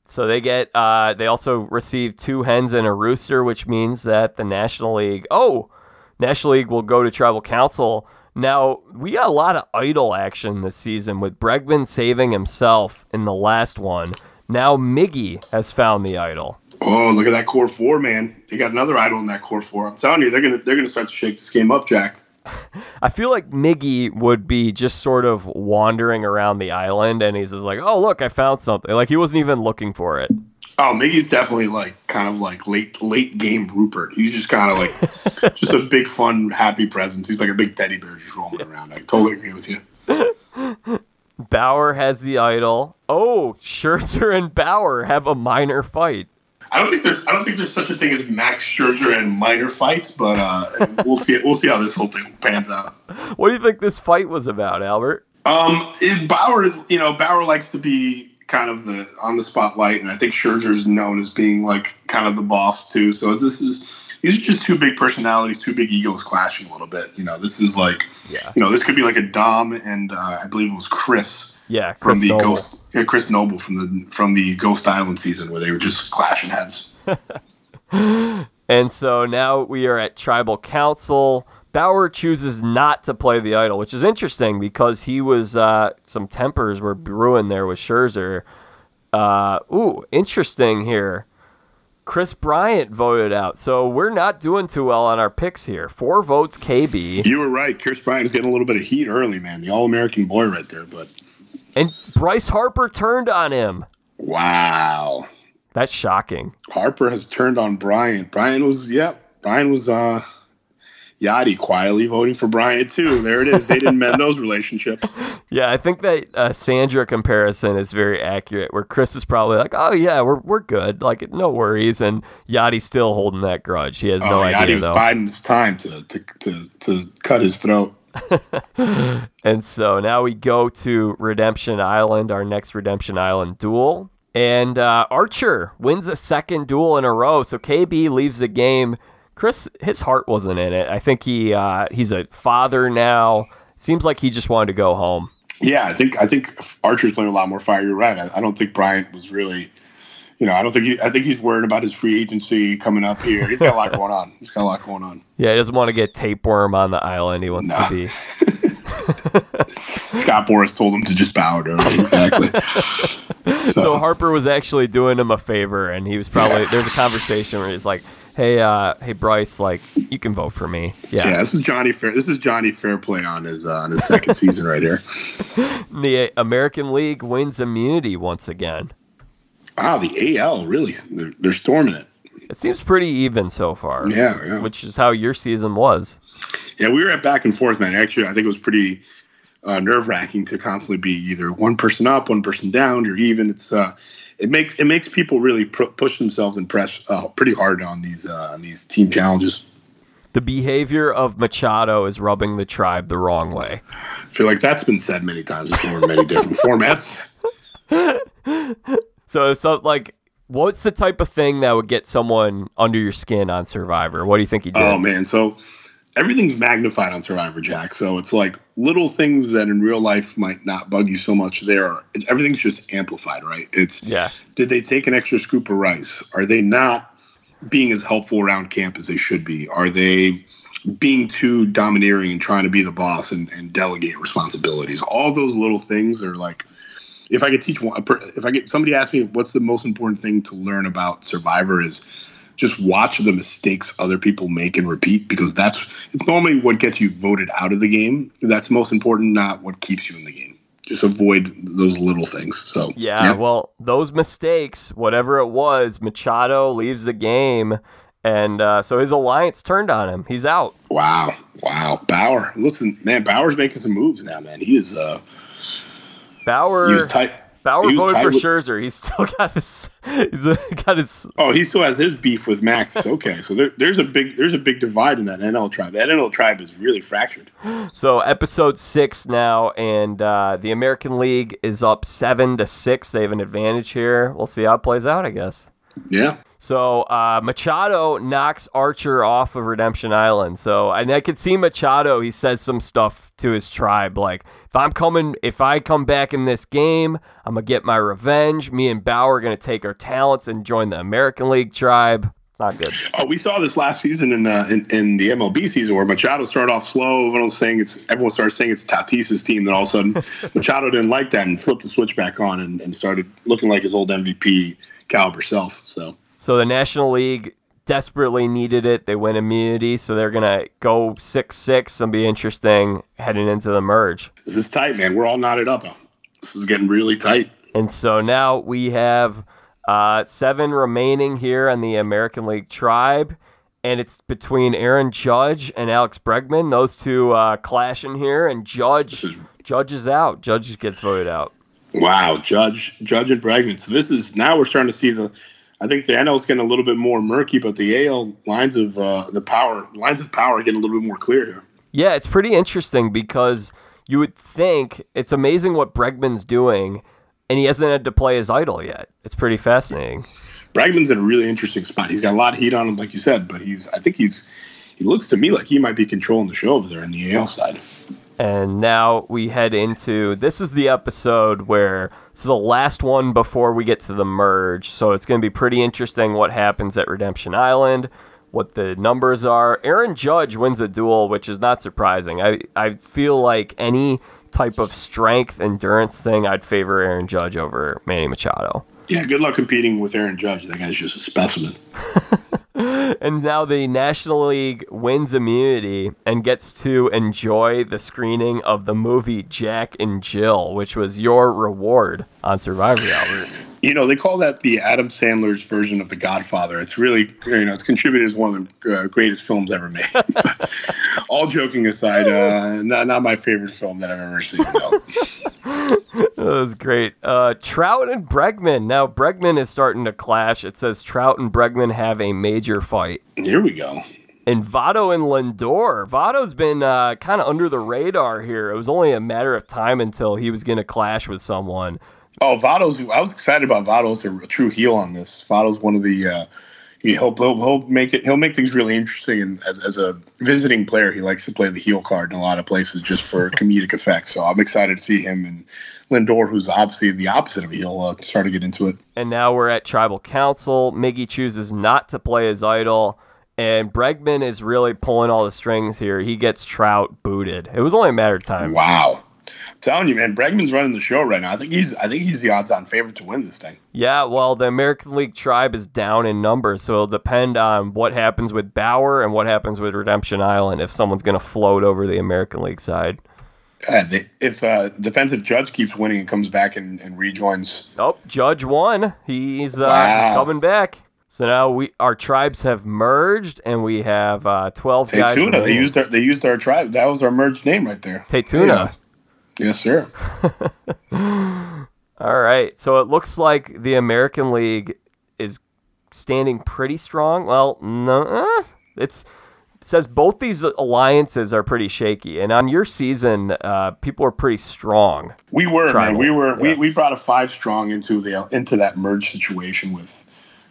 So they get uh, they also receive two hens and a rooster, which means that the National League oh National League will go to tribal council now, we got a lot of idol action this season with Bregman saving himself in the last one. Now Miggy has found the idol. Oh, look at that core four, man! They got another idol in that core four. I'm telling you, they're gonna they're gonna start to shake this game up, Jack. I feel like Miggy would be just sort of wandering around the island, and he's just like, "Oh, look, I found something." Like he wasn't even looking for it. Oh, Miggy's definitely like kind of like late late game Rupert. He's just kind of like just a big fun happy presence. He's like a big teddy bear just roaming around. I totally agree with you. Bauer has the idol. Oh, Scherzer and Bauer have a minor fight. I don't think there's I don't think there's such a thing as Max Scherzer and minor fights, but uh, we'll see we'll see how this whole thing pans out. What do you think this fight was about, Albert? Um, Bauer, you know, Bauer likes to be kind of the on the spotlight, and I think Scherzer's known as being like kind of the boss too. So this is these are just two big personalities, two big egos clashing a little bit. You know, this is like, yeah. you know, this could be like a Dom and uh, I believe it was Chris. Yeah, Chris from the Noble. Ghost. Yeah, Chris Noble from the from the Ghost Island season where they were just clashing heads. and so now we are at Tribal Council. Bauer chooses not to play the idol, which is interesting because he was uh, some tempers were brewing there with Scherzer. Uh, ooh, interesting here. Kris Bryant voted out, so we're not doing too well on our picks here. Four votes, KB. You were right. Kris Bryant is getting a little bit of heat early, man. The All-American boy right there, but and Bryce Harper turned on him. Wow, that's shocking. Harper has turned on Bryant. Bryant was, yep. Bryant was uh Yadi quietly voting for Bryant too. There it is. They didn't mend those relationships. Yeah, I think that uh, Sandra comparison is very accurate. Where Kris is probably like, "Oh yeah, we're we're good, like no worries," and Yadi's still holding that grudge. He has no oh, idea though. Biden's time to to to to cut his throat. and so now we go to Redemption Island, our next Redemption Island duel. And uh, Archer wins a second duel in a row. So KB leaves the game. Kris, his heart wasn't in it. I think he uh, he's a father now. Seems like he just wanted to go home. Yeah, I think I think Archer's playing a lot more fire. You're right. I, I don't think Bryant was really, you know, I don't think he. I think he's worried about his free agency coming up here. He's got a lot going on. He's got a lot going on. Yeah, he doesn't want to get tapeworm on the island. He wants Nah. to be. Scott Boras told him to just bow to him. Exactly. So Harper was actually doing him a favor, and he was probably Yeah. there's a conversation where he's like, "Hey, uh, hey Bryce, like you can vote for me." Yeah, Yeah, this is Johnny Fair. This is Johnny Fairplay on his uh, on his second season right here. the American League wins immunity once again. Wow, the AL really they're, they're storming it. It seems pretty even so far. Yeah, yeah. Which is how your season was. Yeah, we were at back and forth, man. Actually, I think it was pretty uh, nerve wracking to constantly be either one person up, one person down, or even. It's uh, it makes it makes people really pr- push themselves and press uh, pretty hard on these uh, on these team challenges. The behavior of Machado is rubbing the tribe the wrong way. I feel like that's been said many times before in many different formats. So, so like, what's the type of thing that would get someone under your skin on Survivor? What do you think he did? Oh man, so everything's magnified on Survivor Jack. So it's like little things that in real life might not bug you so much. There, are, everything's just amplified, right? It's yeah, did they take an extra scoop of rice? Are they not being as helpful around camp as they should be? Are they being too domineering and trying to be the boss and, and delegate responsibilities? All those little things are like, if I could teach one, if I get somebody asked me what's the most important thing to learn about Survivor is just watch the mistakes other people make and repeat because that's it's normally what gets you voted out of the game. That's most important, not what keeps you in the game. Just avoid those little things. So yeah. Well, those mistakes, whatever it was, Machado leaves the game, and uh, so his alliance turned on him. He's out. Wow, wow, Bauer. Listen, man, Bauer's making some moves now, man. He is uh Bauer. he was tight. Bauer voted for with- Scherzer. He's still got his. He's uh, got his. Oh, he still has his beef with Max. Okay, so there, there's a big there's a big divide in that NL tribe. That NL tribe is really fractured. So episode six now, and uh, the American League is up seven to six. They have an advantage here. We'll see how it plays out, I guess. Yeah. So uh, Machado knocks Archer off of Redemption Island. So and I could see Machado. He says some stuff to his tribe, like if I'm coming, if I come back in this game, I'm gonna get my revenge. Me and Bauer are gonna take our talents and join the American League tribe. It's not good. Oh, we saw this last season in the in, in the MLB season where Machado started off slow. Everyone was saying it's everyone started saying it's Tatis's team. Then all of a sudden, Machado didn't like that and flipped the switch back on and, and started looking like his old MVP caliber self. So So the National League desperately needed it. They win immunity, so they're gonna go six six and be interesting heading into the merge. this is tight, man. We're all knotted up. This is getting really tight. And so now we have uh, seven remaining here on the American League tribe. And it's between Aaron Judge and Alex Bregman. Those two uh, clashing here, and Judge is Judge is out. Judge gets voted out. Wow, Judge, Judge, and Bregman. So this is now we're starting to see the. I think the NL is getting a little bit more murky, but the AL lines of uh, the power lines of power are getting a little bit more clear here. Yeah, it's pretty interesting because you would think it's amazing what Bregman's doing, and he hasn't had to play his idol yet. It's pretty fascinating. Bregman's in a really interesting spot. He's got a lot of heat on him, like you said, but he's. I think he's. He looks to me like he might be controlling the show over there in the AL side. And now we head into this is the episode where this is the last one before we get to the merge. So it's going to be pretty interesting what happens at Redemption Island, what the numbers are. Aaron Judge wins a duel, which is not surprising. I, I feel like any type of strength, endurance thing, I'd favor Aaron Judge over Manny Machado. Yeah, good luck competing with Aaron Judge. That guy's just a specimen. And now the National League wins immunity and gets to enjoy the screening of the movie Jack and Jill, which was your reward on Survivor, Albert. You know, they call that the Adam Sandler's version of The Godfather. It's really, you know, it's contributed as one of the uh, greatest films ever made. All joking aside, uh, not, not my favorite film that I've ever seen. No. that was great. Uh, Trout and Bregman. Now, Bregman is starting to clash. It says Trout and Bregman have a major fight. Here we go. And Votto and Lindor. Votto's been uh, kind of under the radar here. It was only a matter of time until he was going to clash with someone. Oh, Votto's. I was excited about Votto's a true heel on this. Votto's one of the. Uh, he'll, he'll he'll make it. He'll make things really interesting. And as as a visiting player, he likes to play the heel card in a lot of places just for comedic effect. So I'm excited to see him and Lindor, who's obviously the opposite of a heel, uh, start to get into it. And now we're at Tribal Council. Miggy chooses not to play his idol. And Bregman is really pulling all the strings here. He gets Trout booted. It was only a matter of time. Wow telling you, man, Bregman's running the show right now. I think he's I think he's the odds-on favorite to win this thing. Yeah, well, the American League tribe is down in numbers, so it'll depend on what happens with Bauer and what happens with Redemption Island if someone's going to float over the American League side. Uh, they, if uh, depends if Judge keeps winning and comes back and, and rejoins. Oh, Judge won. He's uh, wow. he's coming back. So now we our tribes have merged, and we have uh, twelve Te Tuna. guys. Te Tuna. They used our they used our tribe. That was our merged name right there. Te Tuna. Yeah. Yes, sir. All right. So it looks like the American League is standing pretty strong. Well, no, eh, it's it says both these alliances are pretty shaky. And on your season, uh, people are pretty strong. We were, man. We were. Yeah. We, we brought a five strong into the into that merge situation with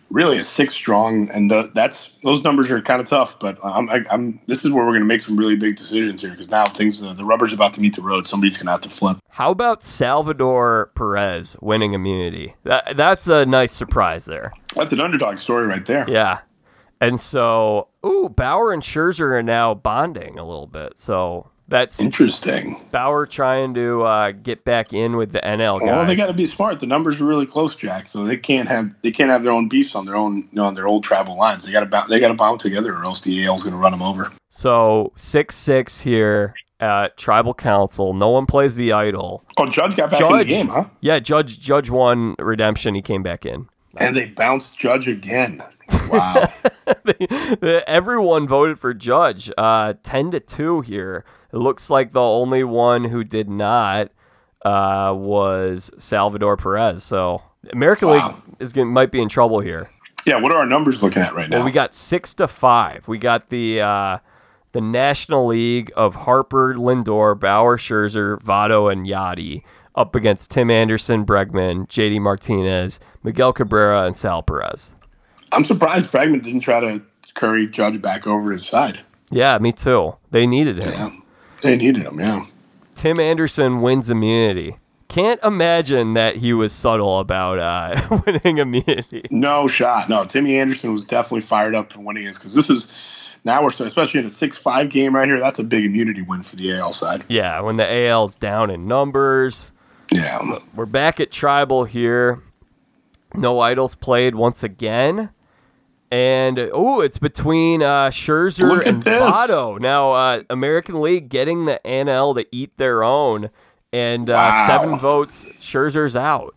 really a six strong, and the, that's those numbers are kind of tough. But I'm, I, am this is where we're going to make some really big decisions here because now things the, the rubber's about to meet the road. Somebody's going to have to flip. How about Salvador Perez winning immunity? That, that's a nice surprise there. That's an underdog story right there. Yeah. And so, ooh, Bauer and Scherzer are now bonding a little bit. So that's interesting. Bauer trying to uh, get back in with the NL guys. Well, they got to be smart. The numbers are really close, Jack. So they can't have they can't have their own beefs on their own you know, on their old tribal lines. They got to they got to bound together, or else the AL is going to run them over. So six six here at Tribal Council. No one plays the idol. Oh, Judge got back Judge, in the game, huh? Yeah, Judge Judge won redemption. He came back in, and they bounced Judge again. Wow. Everyone voted for Judge. Uh, 10 to 2 here. It looks like the only one who did not uh, was Salvador Perez. So American wow. League is gonna, might be in trouble here. Yeah, what are our numbers looking at right now? Well, we got six to five. We got the uh, the National League of Harper, Lindor, Bauer, Scherzer, Votto, and Yadi up against Tim Anderson, Bregman, JD Martinez, Miguel Cabrera, and Sal Perez. I'm surprised Bregman didn't try to curry Judge back over his side. Yeah, me too. They needed him. Yeah, they needed him. Yeah. Tim Anderson wins immunity. Can't imagine that he was subtle about uh, winning immunity. No shot. No, Timmy Anderson was definitely fired up for winning this because this is now we're especially in a six-five game right here. That's a big immunity win for the AL side. Yeah, when the AL's down in numbers. Yeah. We're back at tribal here. No idols played once again. And oh, it's between uh, Scherzer and Votto. Now, uh, American League getting the NL to eat their own, and uh, wow. seven votes. Scherzer's out.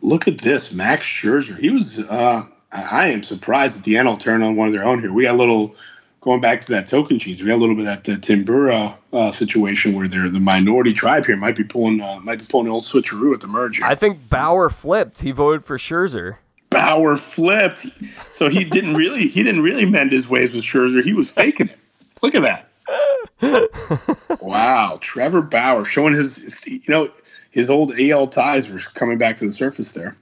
Look at this, Max Scherzer. He was. Uh, I am surprised that the NL turned on one of their own here. We got a little going back to that Tocantins. We got a little bit of that, Timbira uh, situation where they're the minority tribe here might be pulling uh, might be pulling the old switcheroo at the merge. I think Bauer flipped. He voted for Scherzer. Bauer flipped. So he didn't really he didn't really mend his ways with Scherzer. He was faking it. Look at that. wow, Trevor Bauer showing his you know his old AL ties were coming back to the surface there.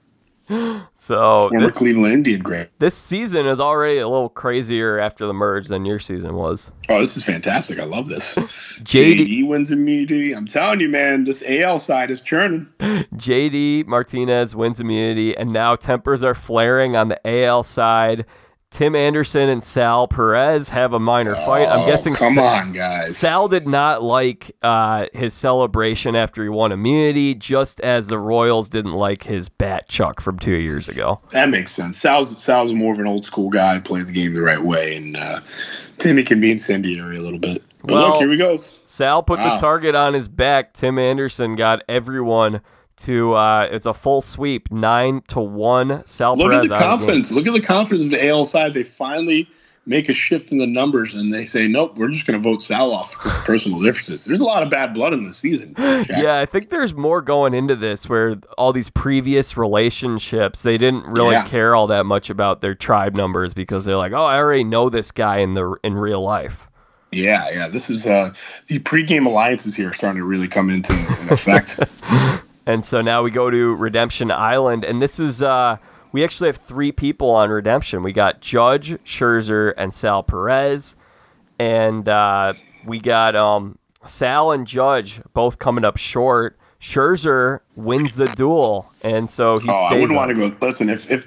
So former this, Cleveland Indian great. This season is already a little crazier after the merge than your season was. Oh, this is fantastic! I love this. JD, JD wins immunity. I'm telling you, man, this AL side is churning. JD Martinez wins immunity, and now tempers are flaring on the AL side. Tim Anderson and Sal Perez have a minor fight. I'm oh, guessing. Come Sal, on, guys. Sal did not like uh, his celebration after he won immunity, just as the Royals didn't like his bat chuck from two years ago. That makes sense. Sal's Sal's more of an old school guy, playing the game the right way, and uh, Timmy can be incendiary a little bit. But well, look, here he goes. Sal put wow. the target on his back. Tim Anderson got everyone to uh, it's a full sweep, nine to one. Sal Look Perez at the out of game. confidence. Look at the confidence of the AL side. They finally make a shift in the numbers and they say, nope, we're just going to vote Sal off because of personal differences. There's a lot of bad blood in the season. Jack. Yeah, I think there's more going into this where all these previous relationships, they didn't really Yeah. care all that much about their tribe numbers because they're like, oh, I already know this guy in the in real life. Yeah, yeah. This is uh, the pregame alliances here are starting to really come into in effect. And so now we go to Redemption Island, and this is uh, we actually have three people on Redemption. We got Judge, Scherzer, and Sal Perez, and uh, we got um, Sal and Judge both coming up short. Scherzer wins the duel, and so he oh, I wouldn't on. want to go. Listen, if if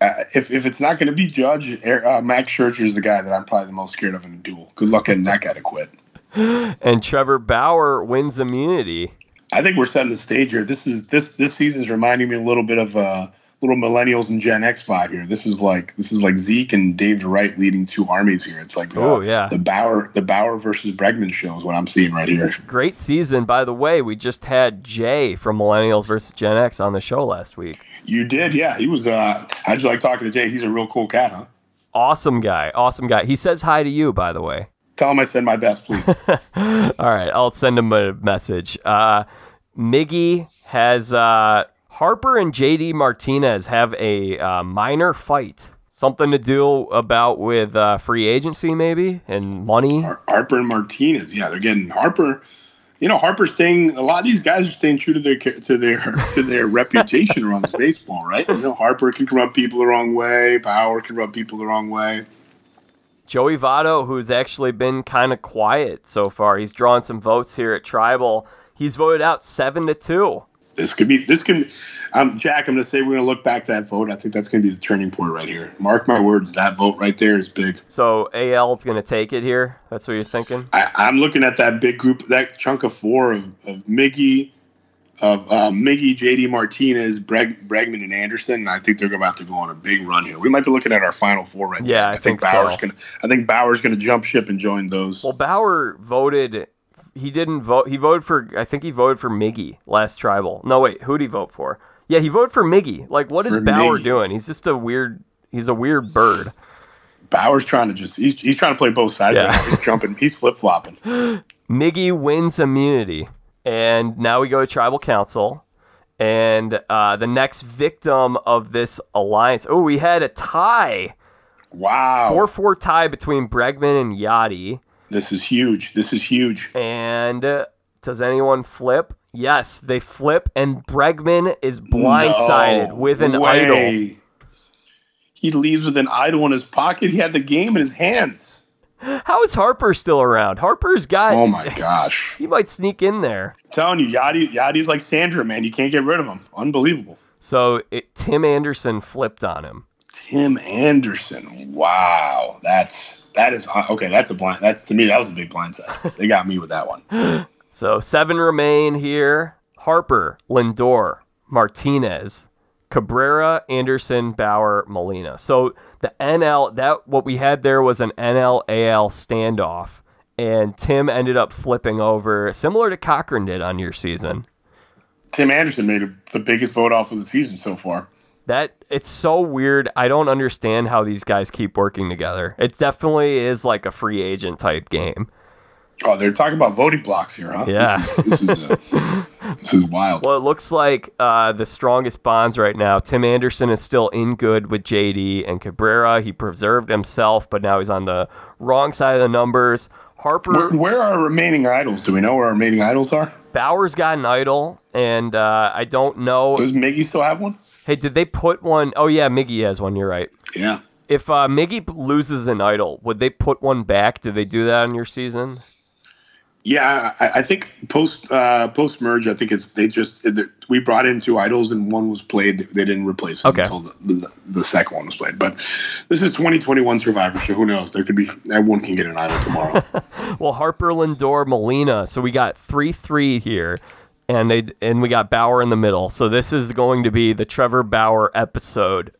uh, if if it's not going to be Judge, uh, Max Scherzer is the guy that I'm probably the most scared of in a duel. Good luck getting that guy to quit. and Trevor Bauer wins immunity. I think we're setting the stage here. This is this this season's reminding me a little bit of uh, little millennials and Gen X vibe here. This is like this is like Zeke and David Wright leading two armies here. It's like Oh, yeah. the Bauer the Bauer versus Bregman show is what I'm seeing right here. Great season, by the way. We just had Jay from Millennials versus Gen X on the show last week. You did, yeah. He was. uh How'd you like talking to Jay? He's a real cool cat, huh? Awesome guy, awesome guy. He says hi to you, by the way. Tell him I said my best, please. All right, I'll send him a message. Uh, Miggy has uh, Harper and JD Martinez have a uh, minor fight. Something to do about with uh, free agency, maybe, and money. Har- Harper and Martinez, yeah, they're getting Harper. You know, Harper's staying. A lot of these guys are staying true to their to their to their reputation around baseball, right? You know, Harper can rub people the wrong way. Bauer can rub people the wrong way. Joey Votto, who's actually been kind of quiet so far, he's drawn some votes here at Tribal. He's voted out seven to two. This could be. This can. Um, Jack, I'm going to say we're going to look back to that vote. I think that's going to be the turning point right here. Mark my words. That vote right there is big. So AL is going to take it here. That's what you're thinking. I, I'm looking at that big group, that chunk of four of, of Miggy, of uh, Miggy, JD Martinez, Breg, Bregman, and Anderson. And I think they're about to go on a big run here. We might be looking at our final four right there. Yeah, I think so. Bauer's gonna. I think Bauer's gonna jump ship and join those. Well, Bauer voted. He didn't vote. He voted for. I think he voted for Miggy last tribal. No, wait. Who'd he vote for? Yeah, he voted for Miggy. Like, what is For Bauer Miggy. doing? He's just a weird. He's a weird bird. Bauer's trying to just. He's, he's trying to play both sides. Yeah. Right. He's jumping. He's flip flopping. Miggy wins immunity, and now we go to tribal council. And uh, the next victim of this alliance. Oh, we had a tie, Wow. four four tie between Bregman and Yadi. This is huge. This is huge. And uh, does anyone flip? Yes, they flip, and Bregman is blindsided No with an way. idol. He leaves with an idol in his pocket. He had the game in his hands. How is Harper still around? Harper's got. Oh my gosh. He might sneak in there. telling you, Yadi, Yadi's like Sandra, man. You can't get rid of him. Unbelievable. So it, Tim Anderson flipped on him. Tim Anderson. Wow, that's that is uh, okay. That's a blind. That's to me. That was a big blindside. They got me with that one. So seven remain here: Harper, Lindor, Martinez, Cabrera, Anderson, Bauer, Molina. So the NL that what we had there was an NL AL standoff, and Tim ended up flipping over, similar to Cochran did on your season. Tim Anderson made a, the biggest vote off of the season so far. That it's so weird. I don't understand how these guys keep working together. It definitely is like a free agent type game. Oh, they're talking about voting blocks here, huh? Yeah. This is this is, uh, this is wild. Well, it looks like uh, the strongest bonds right now. Tim Anderson is still in good with JD and Cabrera. He preserved himself, but now he's on the wrong side of the numbers. Harper Where, where are our remaining idols? Do we know where our remaining idols are? Bauer's got an idol, and uh, I don't know. Does Miggy still have one? Hey, did they put one oh yeah, Miggy has one. You're right. Yeah. If uh, Miggy loses an idol, would they put one back? Did they do that in your season? Yeah, I, I think post uh, post merge, I think it's they just we brought in two idols and one was played. They didn't replace them Okay. until the, the, the second one was played. But this is 2021 Survivor, so who knows? There could be everyone can get an idol tomorrow. Well, Harper, Lindor, Molina. So we got three three here, and they and we got Bauer in the middle. So this is going to be the Trevor Bauer episode.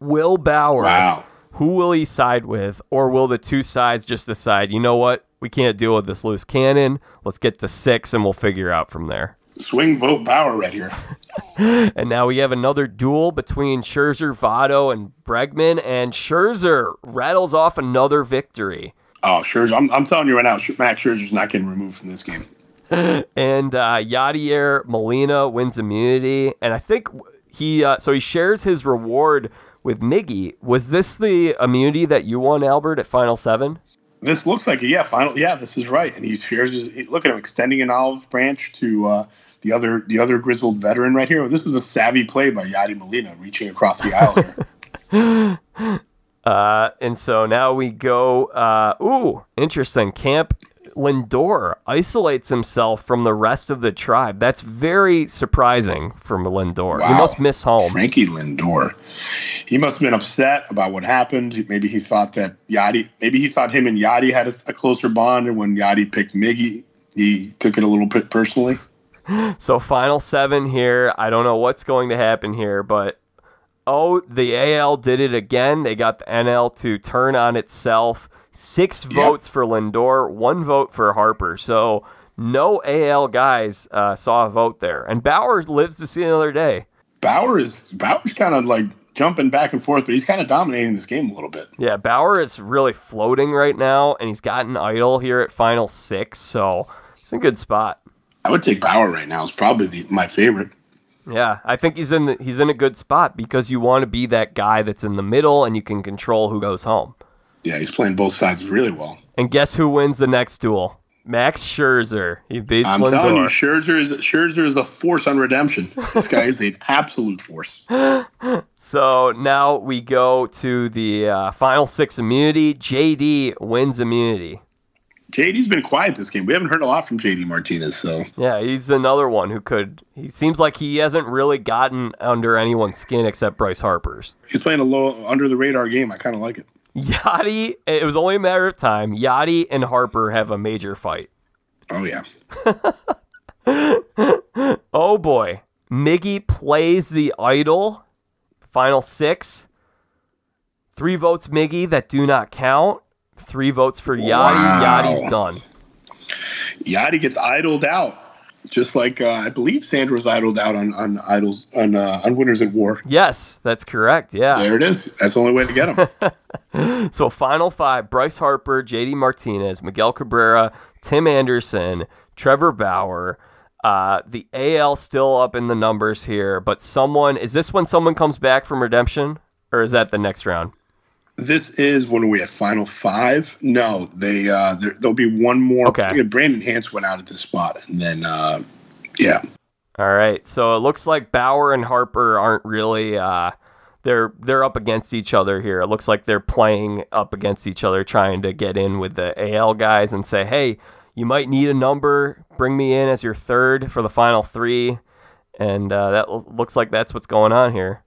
Will Bauer? wow. Who will he side with, or will the two sides just decide? You know what? We can't deal with this loose cannon. Let's get to six, and we'll figure out from there. Swing vote Bauer right here. and now we have another duel between Scherzer, Votto, and Bregman, and Scherzer rattles off another victory. Oh, Scherzer! I'm, I'm telling you right now, Max Scherzer's not getting removed from this game. and uh, Yadier Molina wins immunity, and I think he uh, so he shares his reward with Miggy. Was this the immunity that you won, Albert, at Final Seven? This looks like yeah, final yeah, this is right. And he shares his look at him extending an olive branch to uh, the other the other grizzled veteran right here. This was a savvy play by Yadi Molina reaching across the aisle here. uh, and so now we go. Uh, ooh, interesting. Camp Lindor isolates himself from the rest of the tribe. That's very surprising from Lindor. Wow. He must miss home. Frankie Lindor. He must have been upset about what happened. Maybe he thought that Yadi, maybe he thought him and Yadi had a, a closer bond. And when Yadi picked Miggy, he took it a little bit personally. So, final seven here. I don't know what's going to happen here, but oh, the AL did it again. They got the NL to turn on itself. Six yep. votes for Lindor, one vote for Harper. So no AL guys uh, saw a vote there, and Bauer lives to see another day. Bauer is Bauer's kind of like jumping back and forth, but he's kind of dominating this game a little bit. Yeah, Bauer is really floating right now, and he's got an idol here at final six, so it's a good spot. I would take Bauer right now. Is probably the, my favorite. Yeah, I think he's in the, he's in a good spot because you want to be that guy that's in the middle and you can control who goes home. Yeah, he's playing both sides really well. And guess who wins the next duel? Max Scherzer. He beats I'm Lindor. telling you, Scherzer is Scherzer is a force on redemption. This guy is an absolute force. So now we go to the uh, final six immunity. JD wins immunity. JD's been quiet this game. We haven't heard a lot from JD Martinez, so yeah, he's another one who could. He seems like he hasn't really gotten under anyone's skin except Bryce Harper's. He's playing a low under the radar game. I kind of like it. Yadi, it was only a matter of time. Yadi and Harper have a major fight. Oh, yeah. oh, boy. Miggy plays the idol. Final six. Three votes, Miggy, that do not count. Three votes for Yadi. Wow. Yadi's done. Yadi gets idled out just like uh, I believe Sandro's idled out on on idols on uh, on Winners at War. Yes, that's correct. Yeah, there it is. That's the only way to get them. so final five: Bryce Harper, J.D. Martinez, Miguel Cabrera, Tim Anderson, Trevor Bauer. Uh, the AL still up in the numbers here, but someone is this when someone comes back from redemption, or is that the next round? This is when we at final five. No, they uh, there, will be one more. Okay. Brandon Hantz went out at this spot, and then uh, yeah. All right. So it looks like Bauer and Harper aren't really. Uh, they're they're up against each other here. It looks like they're playing up against each other, trying to get in with the AL guys and say, "Hey, you might need a number. Bring me in as your third for the final three. And uh, that looks like that's what's going on here.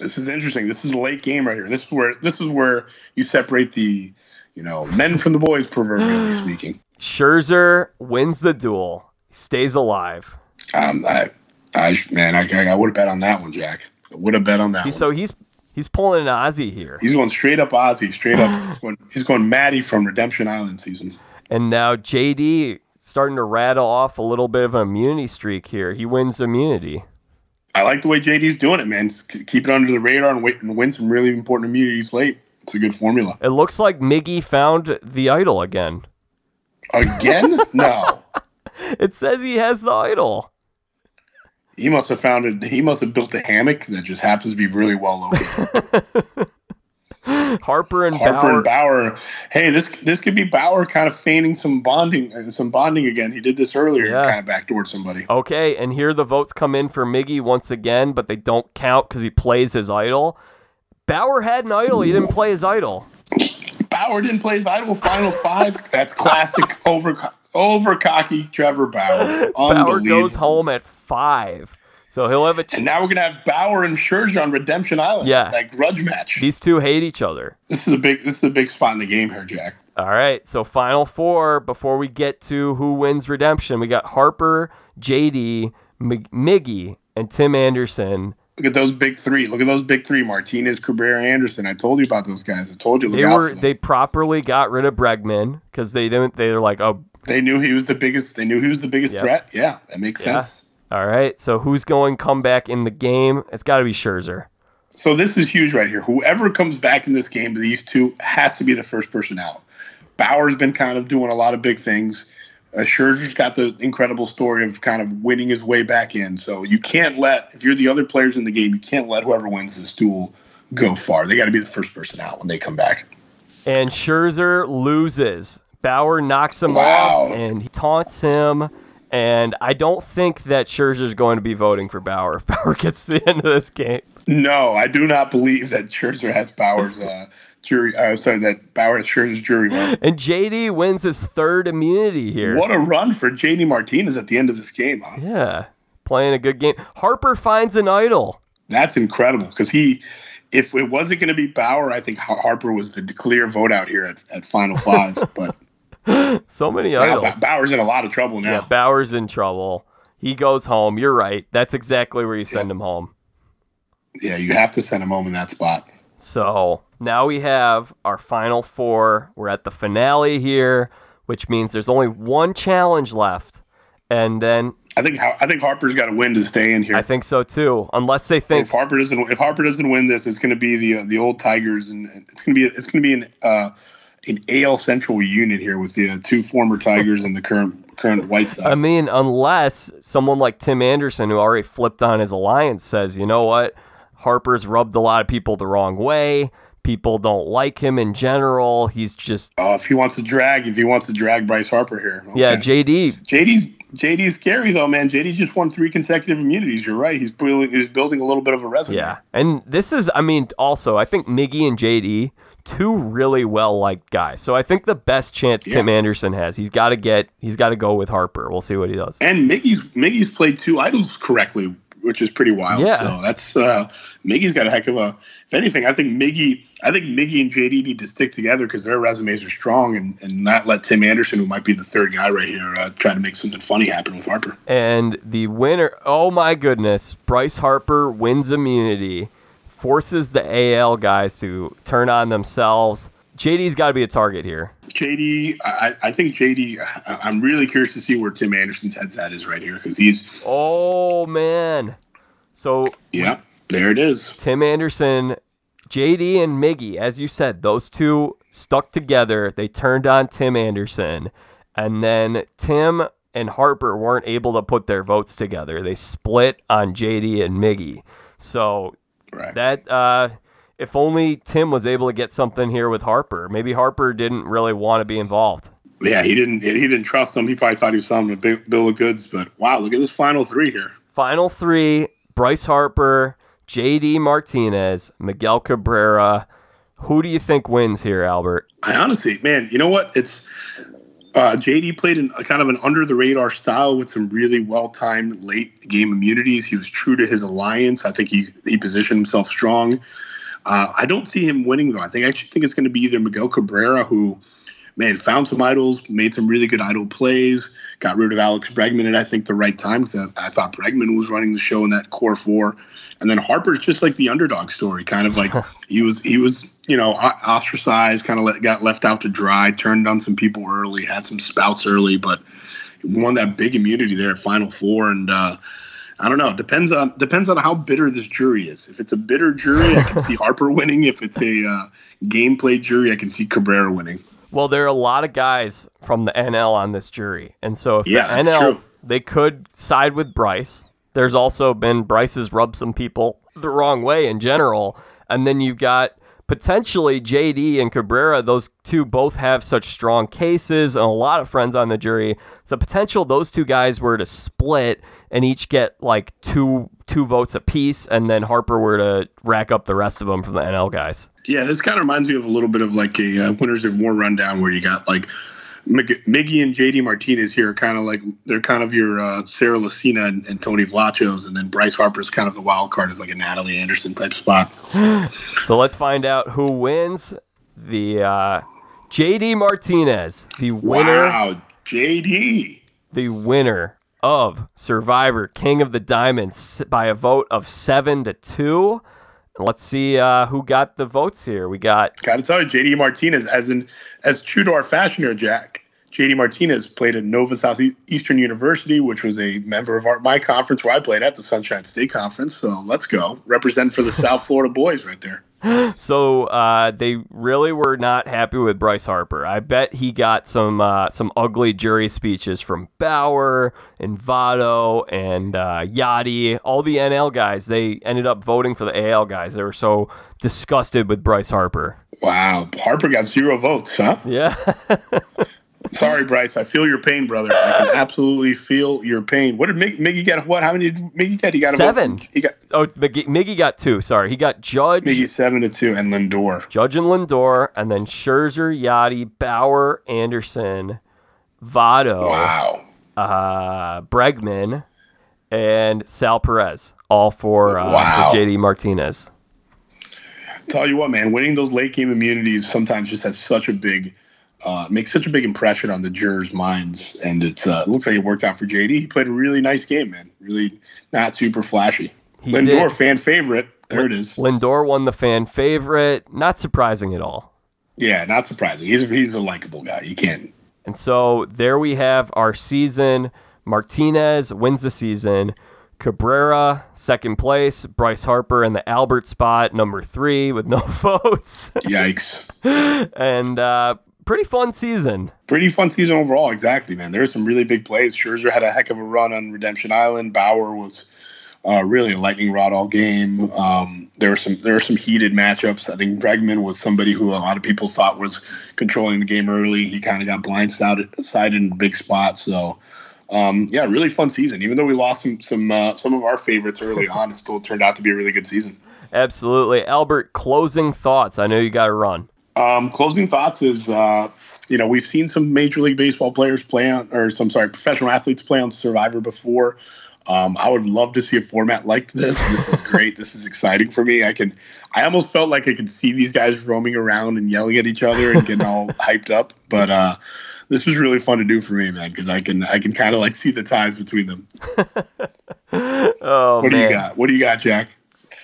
This is interesting. This is a late game right here. This is where this is where you separate the, you know, men from the boys, proverbially speaking. Scherzer wins the duel, stays alive. Um, I, I man, I, I would have bet on that one, Jack. I would have bet on that. He, so he's he's pulling an Ozzy here. He's going straight up Ozzy, straight up. he's, going, he's going Matty from Redemption Island season. And now JD starting to rattle off a little bit of an immunity streak here. He wins immunity. I like the way JD's doing it, man. Just keep it under the radar and wait and win some really important immunities late. It's a good formula. It looks like Miggy found the idol again. Again? no. It says he has the idol. He must have found it. He must have built a hammock that just happens to be really well located. Harper and Harper Bauer. and Bauer. Hey, this this could be Bauer kind of feigning some bonding, some bonding again. He did this earlier, yeah. kind of backdoored somebody. Okay, and here the votes come in for Miggy once again, but they don't count because he plays his idol. Bauer had an idol. He didn't play his idol. Bauer didn't play his idol. Final five. That's classic over over cocky Trevor Bauer. Bauer goes home at five. So he'll have a. Ch- and now we're gonna have Bauer and Scherzer on Redemption Island. Yeah, that grudge match. These two hate each other. This is a big. This is a big spot in the game here, Jack. All right, so final four before we get to who wins Redemption, we got Harper, JD, M- Miggy, and Tim Anderson. Look at those big three. Look at those big three: Martinez, Cabrera, Anderson. I told you about those guys. I told you. they were. They properly got rid of Bregman because they didn't. They were like, oh. They knew he was the biggest. They knew he was the biggest yep. threat. Yeah, that makes yeah. sense. All right. So who's going comeback in the game? It's got to be Scherzer. So this is huge right here. Whoever comes back in this game, these two has to be the first person out. Bauer's been kind of doing a lot of big things. Uh, Scherzer's got the incredible story of kind of winning his way back in. So you can't let, if you're the other players in the game, you can't let whoever wins this duel go far. They got to be the first person out when they come back. And Scherzer loses. Bauer knocks him Wow. off and he taunts him. And I don't think that Scherzer's going to be voting for Bauer if Bauer gets to the end of this game. No, I do not believe that Scherzer has Bauer's uh, jury. Uh, sorry, that Bauer has Scherzer's jury vote. And JD wins his third immunity here. What a run for JD Martinez at the end of this game, huh? Yeah, playing a good game. Harper finds an idol. That's incredible because he, if it wasn't going to be Bauer, I think Harper was the clear vote out here at, at Final Five. but So many idols. Ba- Bauer's in a lot of trouble now. Yeah, Bauer's in trouble. He goes home. You're right. That's exactly where you send Yeah. him home. Yeah, you have to send him home in that spot. So now we have our final four. We're at the finale here, which means there's only one challenge left. And then I think I think Harper's got to win to stay in here. I think so too, unless they think if Harper doesn't if Harper doesn't win this, it's going to be the uh, the old Tigers, and and it's going to be it's going to be an uh, an AL Central reunion here with the uh, two former Tigers and the current current White Sox. I mean, unless someone like Tim Anderson, who already flipped on his alliance, says, you know what, Harper's rubbed a lot of people the wrong way. People don't like him in general. He's just, Uh, if he wants to drag, if he wants to drag Bryce Harper here, okay. yeah, JD. JD's JD's scary though, man. JD just won three consecutive immunities. You're right. He's building he's building a little bit of a resume. Yeah. And this is, I mean, also, I think Miggy and JD, two really well liked guys. So I think the best chance Tim Anderson has, he's got to get, he's got to go with Harper. We'll see what he does. And Miggy's Miggy's played two idols correctly, which is pretty wild. Yeah. So that's uh Miggy's got a heck of a if anything, I think Miggy I think Miggy and JD need to stick together because their resumes are strong and, and not let Tim Anderson, who might be the third guy right here, uh, try to make something funny happen with Harper. And the winner, oh my goodness, Bryce Harper wins immunity, forces the AL guys to turn on themselves. JD's got to be a target here. JD, I, I think JD. I, I'm really curious to see where Tim Anderson's head's at is right here because he's Oh man. So yeah, there it is. Tim Anderson, JD, and Miggy, as you said, those two stuck together. They turned on Tim Anderson. And then Tim and Harper weren't able to put their votes together. They split on JD and Miggy. So Right. that, uh, if only Tim was able to get something here with Harper. Maybe Harper didn't really want to be involved. yeah, he didn't. He didn't trust him. He probably thought he was selling a big bill of goods. But wow, look at this final three here. Final three Bryce Harper, JD Martinez, Miguel Cabrera. Who do you think wins here, Albert? I honestly, man, you know what? It's uh, JD played in a kind of an under the radar style with some really well timed late game immunities. He was true to his alliance. I think he he positioned himself strong. Uh, I don't see him winning though. I think I actually think it's going to be either Miguel Cabrera who. Man, found some idols, made some really good idol plays, got rid of Alex Bregman at I think the right time. 'cause I, I thought Bregman was running the show in that core four, and then Harper's just like the underdog story, kind of like he was he was you know ostracized, kind of let, got left out to dry, turned on some people early, had some spouts early, but won that big immunity there at Final Four, and uh, I don't know. It depends on depends on how bitter this jury is. If it's a bitter jury, I can see Harper winning. If it's a uh, gameplay jury, I can see Cabrera winning. Well, there are a lot of guys from the NL on this jury. And so if Yeah, the NL, true. they could side with Bryce. There's also been Bryce's rubbed some people the wrong way in general. And then you've got potentially JD and Cabrera. Those two both have such strong cases and a lot of friends on the jury. So potential those two guys were to split and each get like two two votes apiece, and then Harper were to rack up the rest of them from the NL guys. Yeah, this kind of reminds me of a little bit of like a uh, winners of war rundown where you got like Mig- Miggy and JD Martinez here, kind of like they're kind of your uh, Sarah Lacina and, and Tony Vlachos, and then Bryce Harper's kind of the wild card is like a Natalie Anderson type spot. So let's find out who wins. The uh, JD Martinez, the winner, Wow, JD. the winner of Survivor King of the Diamonds by a vote of seven to two. And let's see uh, who got the votes here. We got Got to tell you, JD Martinez, as in as true to our fashion here, Jack. JD Martinez played at Nova Southeastern University, which was a member of our, my conference where I played at the Sunshine State Conference. So let's go represent for the South Florida boys right there. So uh, they really were not happy with Bryce Harper. I bet he got some uh, some ugly jury speeches from Bauer and Votto and uh, Yadi, all the NL guys. They ended up voting for the AL guys. They were so disgusted with Bryce Harper. Wow, Harper got zero votes, huh? Yeah. Sorry, Bryce. I feel your pain, brother. I can absolutely feel your pain. What did Miggy, Miggy get? What? How many did Miggy get? He got seven. He got. Oh, Miggy, Miggy got two. Sorry, he got Judge. Miggy seven to two, and Lindor. Judge and Lindor, and then Scherzer, Yadi, Bauer, Anderson, Votto. Wow. Uh, Bregman, and Sal Perez, all for uh, wow. for JD Martinez. Tell you what, man, winning those late game immunities sometimes just has such a big uh, makes such a big impression on the jurors' minds, and it's uh, it looks like it worked out for JD. He played a really nice game, man. Really not super flashy. He Lindor, did. fan favorite. There it is. Lindor won the fan favorite. Not surprising at all. Yeah, not surprising. He's a, he's a likable guy. You can't. And so there we have our season. Martinez wins the season. Cabrera, second place. Bryce Harper in the Albert spot, number three, with no votes. Yikes. and uh, pretty fun season. Pretty fun season overall. Exactly, man. There were some really big plays. Scherzer had a heck of a run on Redemption Island. Bauer was uh, really a lightning rod all game. Um, there were some there were some heated matchups. I think Bregman was somebody who a lot of people thought was controlling the game early. He kind of got blindsided side in big spots. So. Um, yeah, really fun season. Even though we lost some some uh, some of our favorites early on, it still turned out to be a really good season. Absolutely, Albert. Closing thoughts. I know you got to run. Um, closing thoughts is, uh, you know, we've seen some Major League Baseball players play on, or some sorry, professional athletes play on Survivor before. Um, I would love to see a format like this. This is great. this is exciting for me. I can, I almost felt like I could see these guys roaming around and yelling at each other and getting all hyped up. But uh, this was really fun to do for me, man, because I can, I can kind of like see the ties between them. oh, what do you got? What do you got, Jack?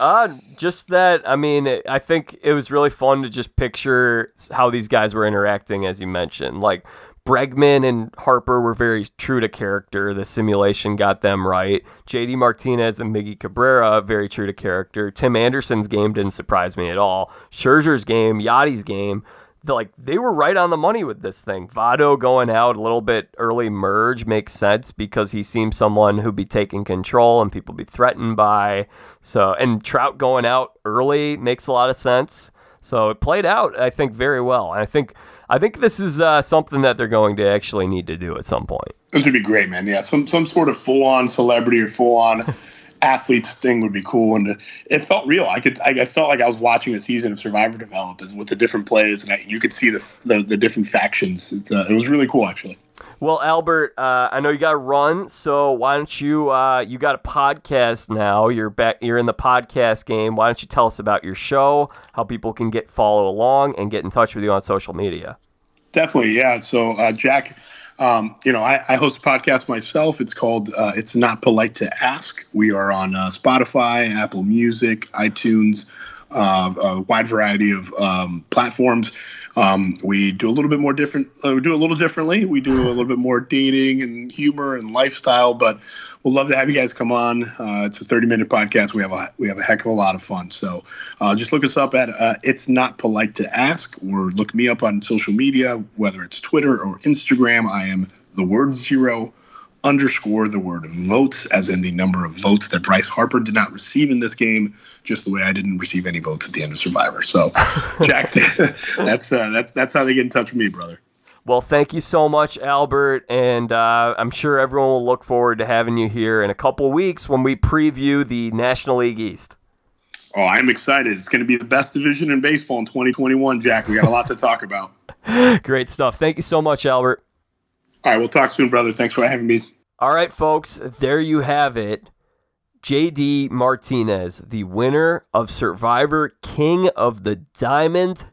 Uh, just that. I mean, I think it was really fun to just picture how these guys were interacting, as you mentioned. Like Bregman and Harper were very true to character. The simulation got them right. JD Martinez and Miggy Cabrera very true to character. Tim Anderson's game didn't surprise me at all. Scherzer's game, Yadi's game. Like they were right on the money with this thing. Votto going out a little bit early merge makes sense because he seems someone who'd be taking control and people be threatened by. So and Trout going out early makes a lot of sense. So it played out, I think, very well. And I think I think this is uh, something that they're going to actually need to do at some point. This would be great, man. Yeah, some some sort of full on celebrity or full on athletes thing would be cool, and it felt real. I could, I, I, felt like I was watching a season of Survivor develop as with the different plays, and I, you could see the the, the different factions. Uh, it was really cool, actually. Well, Albert, uh, I know you got to run, so why don't you? Uh, you got a podcast now. You're back. You're in the podcast game. Why don't you tell us about your show? How people can get follow along and get in touch with you on social media? Definitely, yeah. So, uh, Jack. Um, you know, I, I, host a podcast myself. It's called uh, "It's Not Polite to Ask." We are on uh, Spotify, Apple Music, iTunes, uh, a wide variety of um, platforms. Um, we do a little bit more different. Uh, we do a little differently. We do a little bit more dating and humor and lifestyle. But we'll love to have you guys come on. Uh, it's a thirty-minute podcast. We have a we have a heck of a lot of fun. So uh, just look us up at uh, "It's Not Polite to Ask" or look me up on social media, whether it's Twitter or Instagram. I am the word zero underscore the word votes, as in the number of votes that Bryce Harper did not receive in this game, just the way I didn't receive any votes at the end of Survivor. So, Jack, that's uh, that's that's how they get in touch with me, brother. Well, thank you so much, Albert, and uh, I'm sure everyone will look forward to having you here in a couple weeks when we preview the National League East. Oh, I'm excited. It's going to be the best division in baseball in 2021, Jack. We got a lot to talk about. Great stuff. Thank you so much, Albert. All right, we'll talk soon, brother. Thanks for having me. All right, folks, there you have it. JD Martinez, the winner of Survivor King of the Diamond.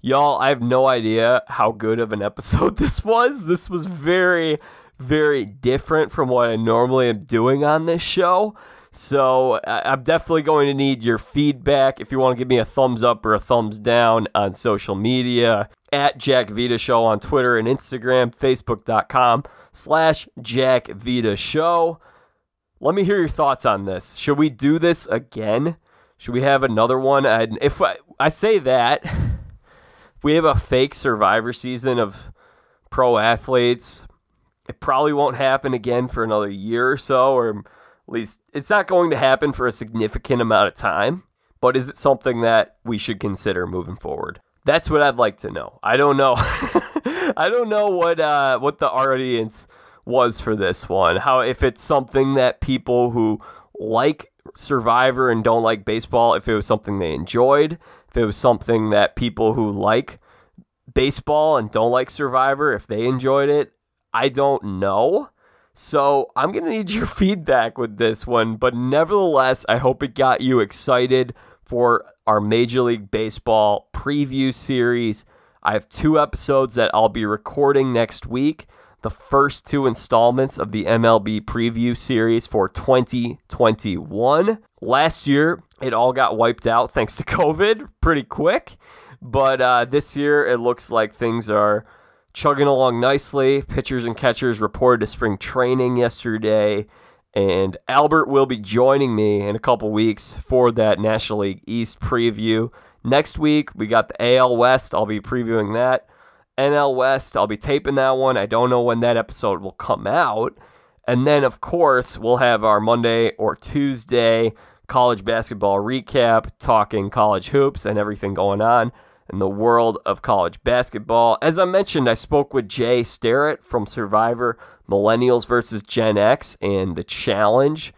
Y'all, I have no idea how good of an episode this was. This was very, very different from what I normally am doing on this show. So I'm definitely going to need your feedback. If you want to give me a thumbs up or a thumbs down on social media, at Jack Vita Show on Twitter and Instagram, Facebook.com slash Jack Vita Show. Let me hear your thoughts on this. Should we do this again? Should we have another one? And if I, I say that, if we have a fake survivor season of pro athletes, it probably won't happen again for another year or so, or at least it's not going to happen for a significant amount of time. But is it something that we should consider moving forward? That's what I'd like to know. I don't know. I don't know what uh, what the audience was for this one. How if it's something that people who like Survivor and don't like baseball, if it was something they enjoyed, if it was something that people who like baseball and don't like Survivor, if they enjoyed it, I don't know. So I'm going to need your feedback with this one. But nevertheless, I hope it got you excited for our Major League Baseball preview series. I have two episodes that I'll be recording next week. The first two installments of the MLB preview series for 2021. Last year, it all got wiped out thanks to COVID pretty quick. But uh, this year, it looks like things are chugging along nicely. Pitchers and catchers reported to spring training yesterday. And Albert will be joining me in a couple weeks for that National League East preview. Next week, we got the AL West. I'll be previewing that. NL West, I'll be taping that one. I don't know when that episode will come out. And then, of course, we'll have our Monday or Tuesday college basketball recap, talking college hoops and everything going on in the world of college basketball. As I mentioned, I spoke with Jay Starrett from Survivor Millennials versus Gen X and the challenge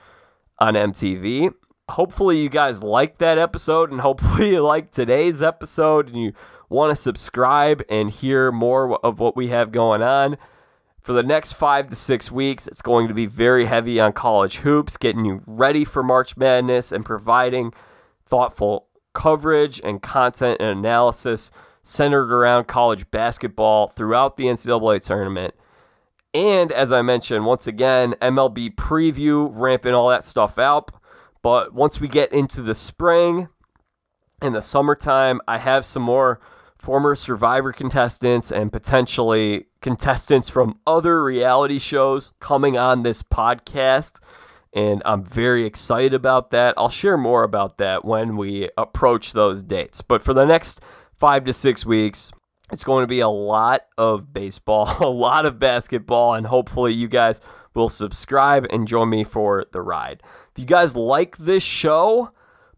on MTV. Hopefully, you guys liked that episode, and hopefully, you like today's episode, and you want to subscribe and hear more of what we have going on. For the next five to six weeks, it's going to be very heavy on college hoops, getting you ready for March Madness and providing thoughtful coverage and content and analysis centered around college basketball throughout the NCAA tournament. And as I mentioned, once again, MLB preview, ramping all that stuff up. But once we get into the spring and the summertime, I have some more former Survivor contestants and potentially contestants from other reality shows coming on this podcast and I'm very excited about that. I'll share more about that when we approach those dates. But for the next five to six weeks, it's going to be a lot of baseball, a lot of basketball, and hopefully you guys will subscribe and join me for the ride. If you guys like this show,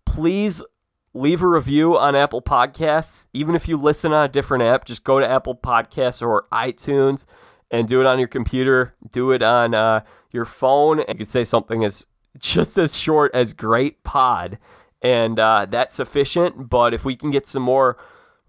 please leave a review on Apple Podcasts. Even if you listen on a different app, just go to Apple Podcasts or iTunes and do it on your computer. Do it on uh, your phone. You could say something as just as short as great pod, and uh, that's sufficient. But if we can get some more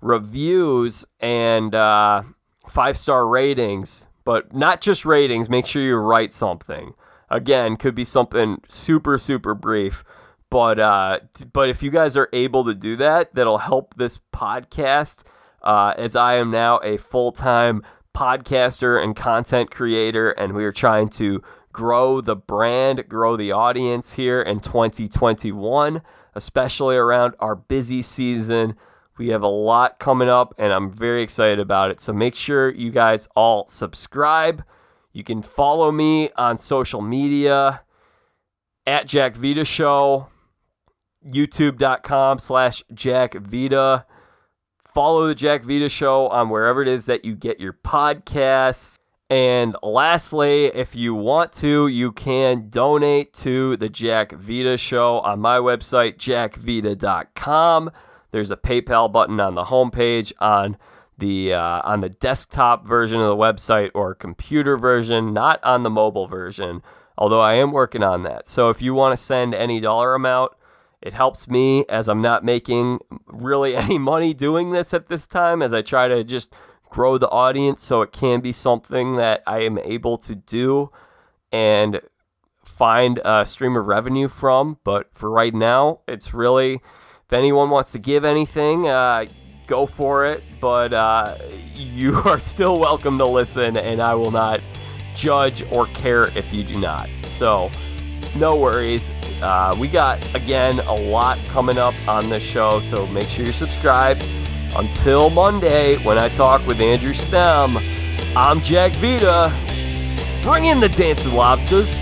reviews and uh, five star ratings, but not just ratings, make sure you write something. Again, could be something super, super brief. But uh, but if you guys are able to do that, that'll help this podcast. Uh, as I am now a full time podcaster and content creator, and we are trying to grow the brand, grow the audience here in 2021, especially around our busy season. We have a lot coming up, and I'm very excited about it. So make sure you guys all subscribe. You can follow me on social media at Jack Vita Show, youtube.com slash Jack Vita. Follow the Jack Vita Show on wherever it is that you get your podcasts. And lastly, if you want to, you can donate to the Jack Vita Show on my website, jackvita.com. There's a PayPal button on the homepage on the uh, on the desktop version of the website or computer version, not on the mobile version. Although I am working on that. So if you want to send any dollar amount, it helps me as I'm not making really any money doing this at this time as I try to just grow the audience so it can be something that I am able to do and find a stream of revenue from. But for right now, it's really, if anyone wants to give anything, uh, go for it. But uh, you are still welcome to listen, and I will not judge or care if you do not. So, no worries. Uh, we got, again, a lot coming up on the show, so make sure you're subscribed. Until Monday, when I talk with Andrew Stem, I'm Jack Vita. Bring in the dancing lobsters.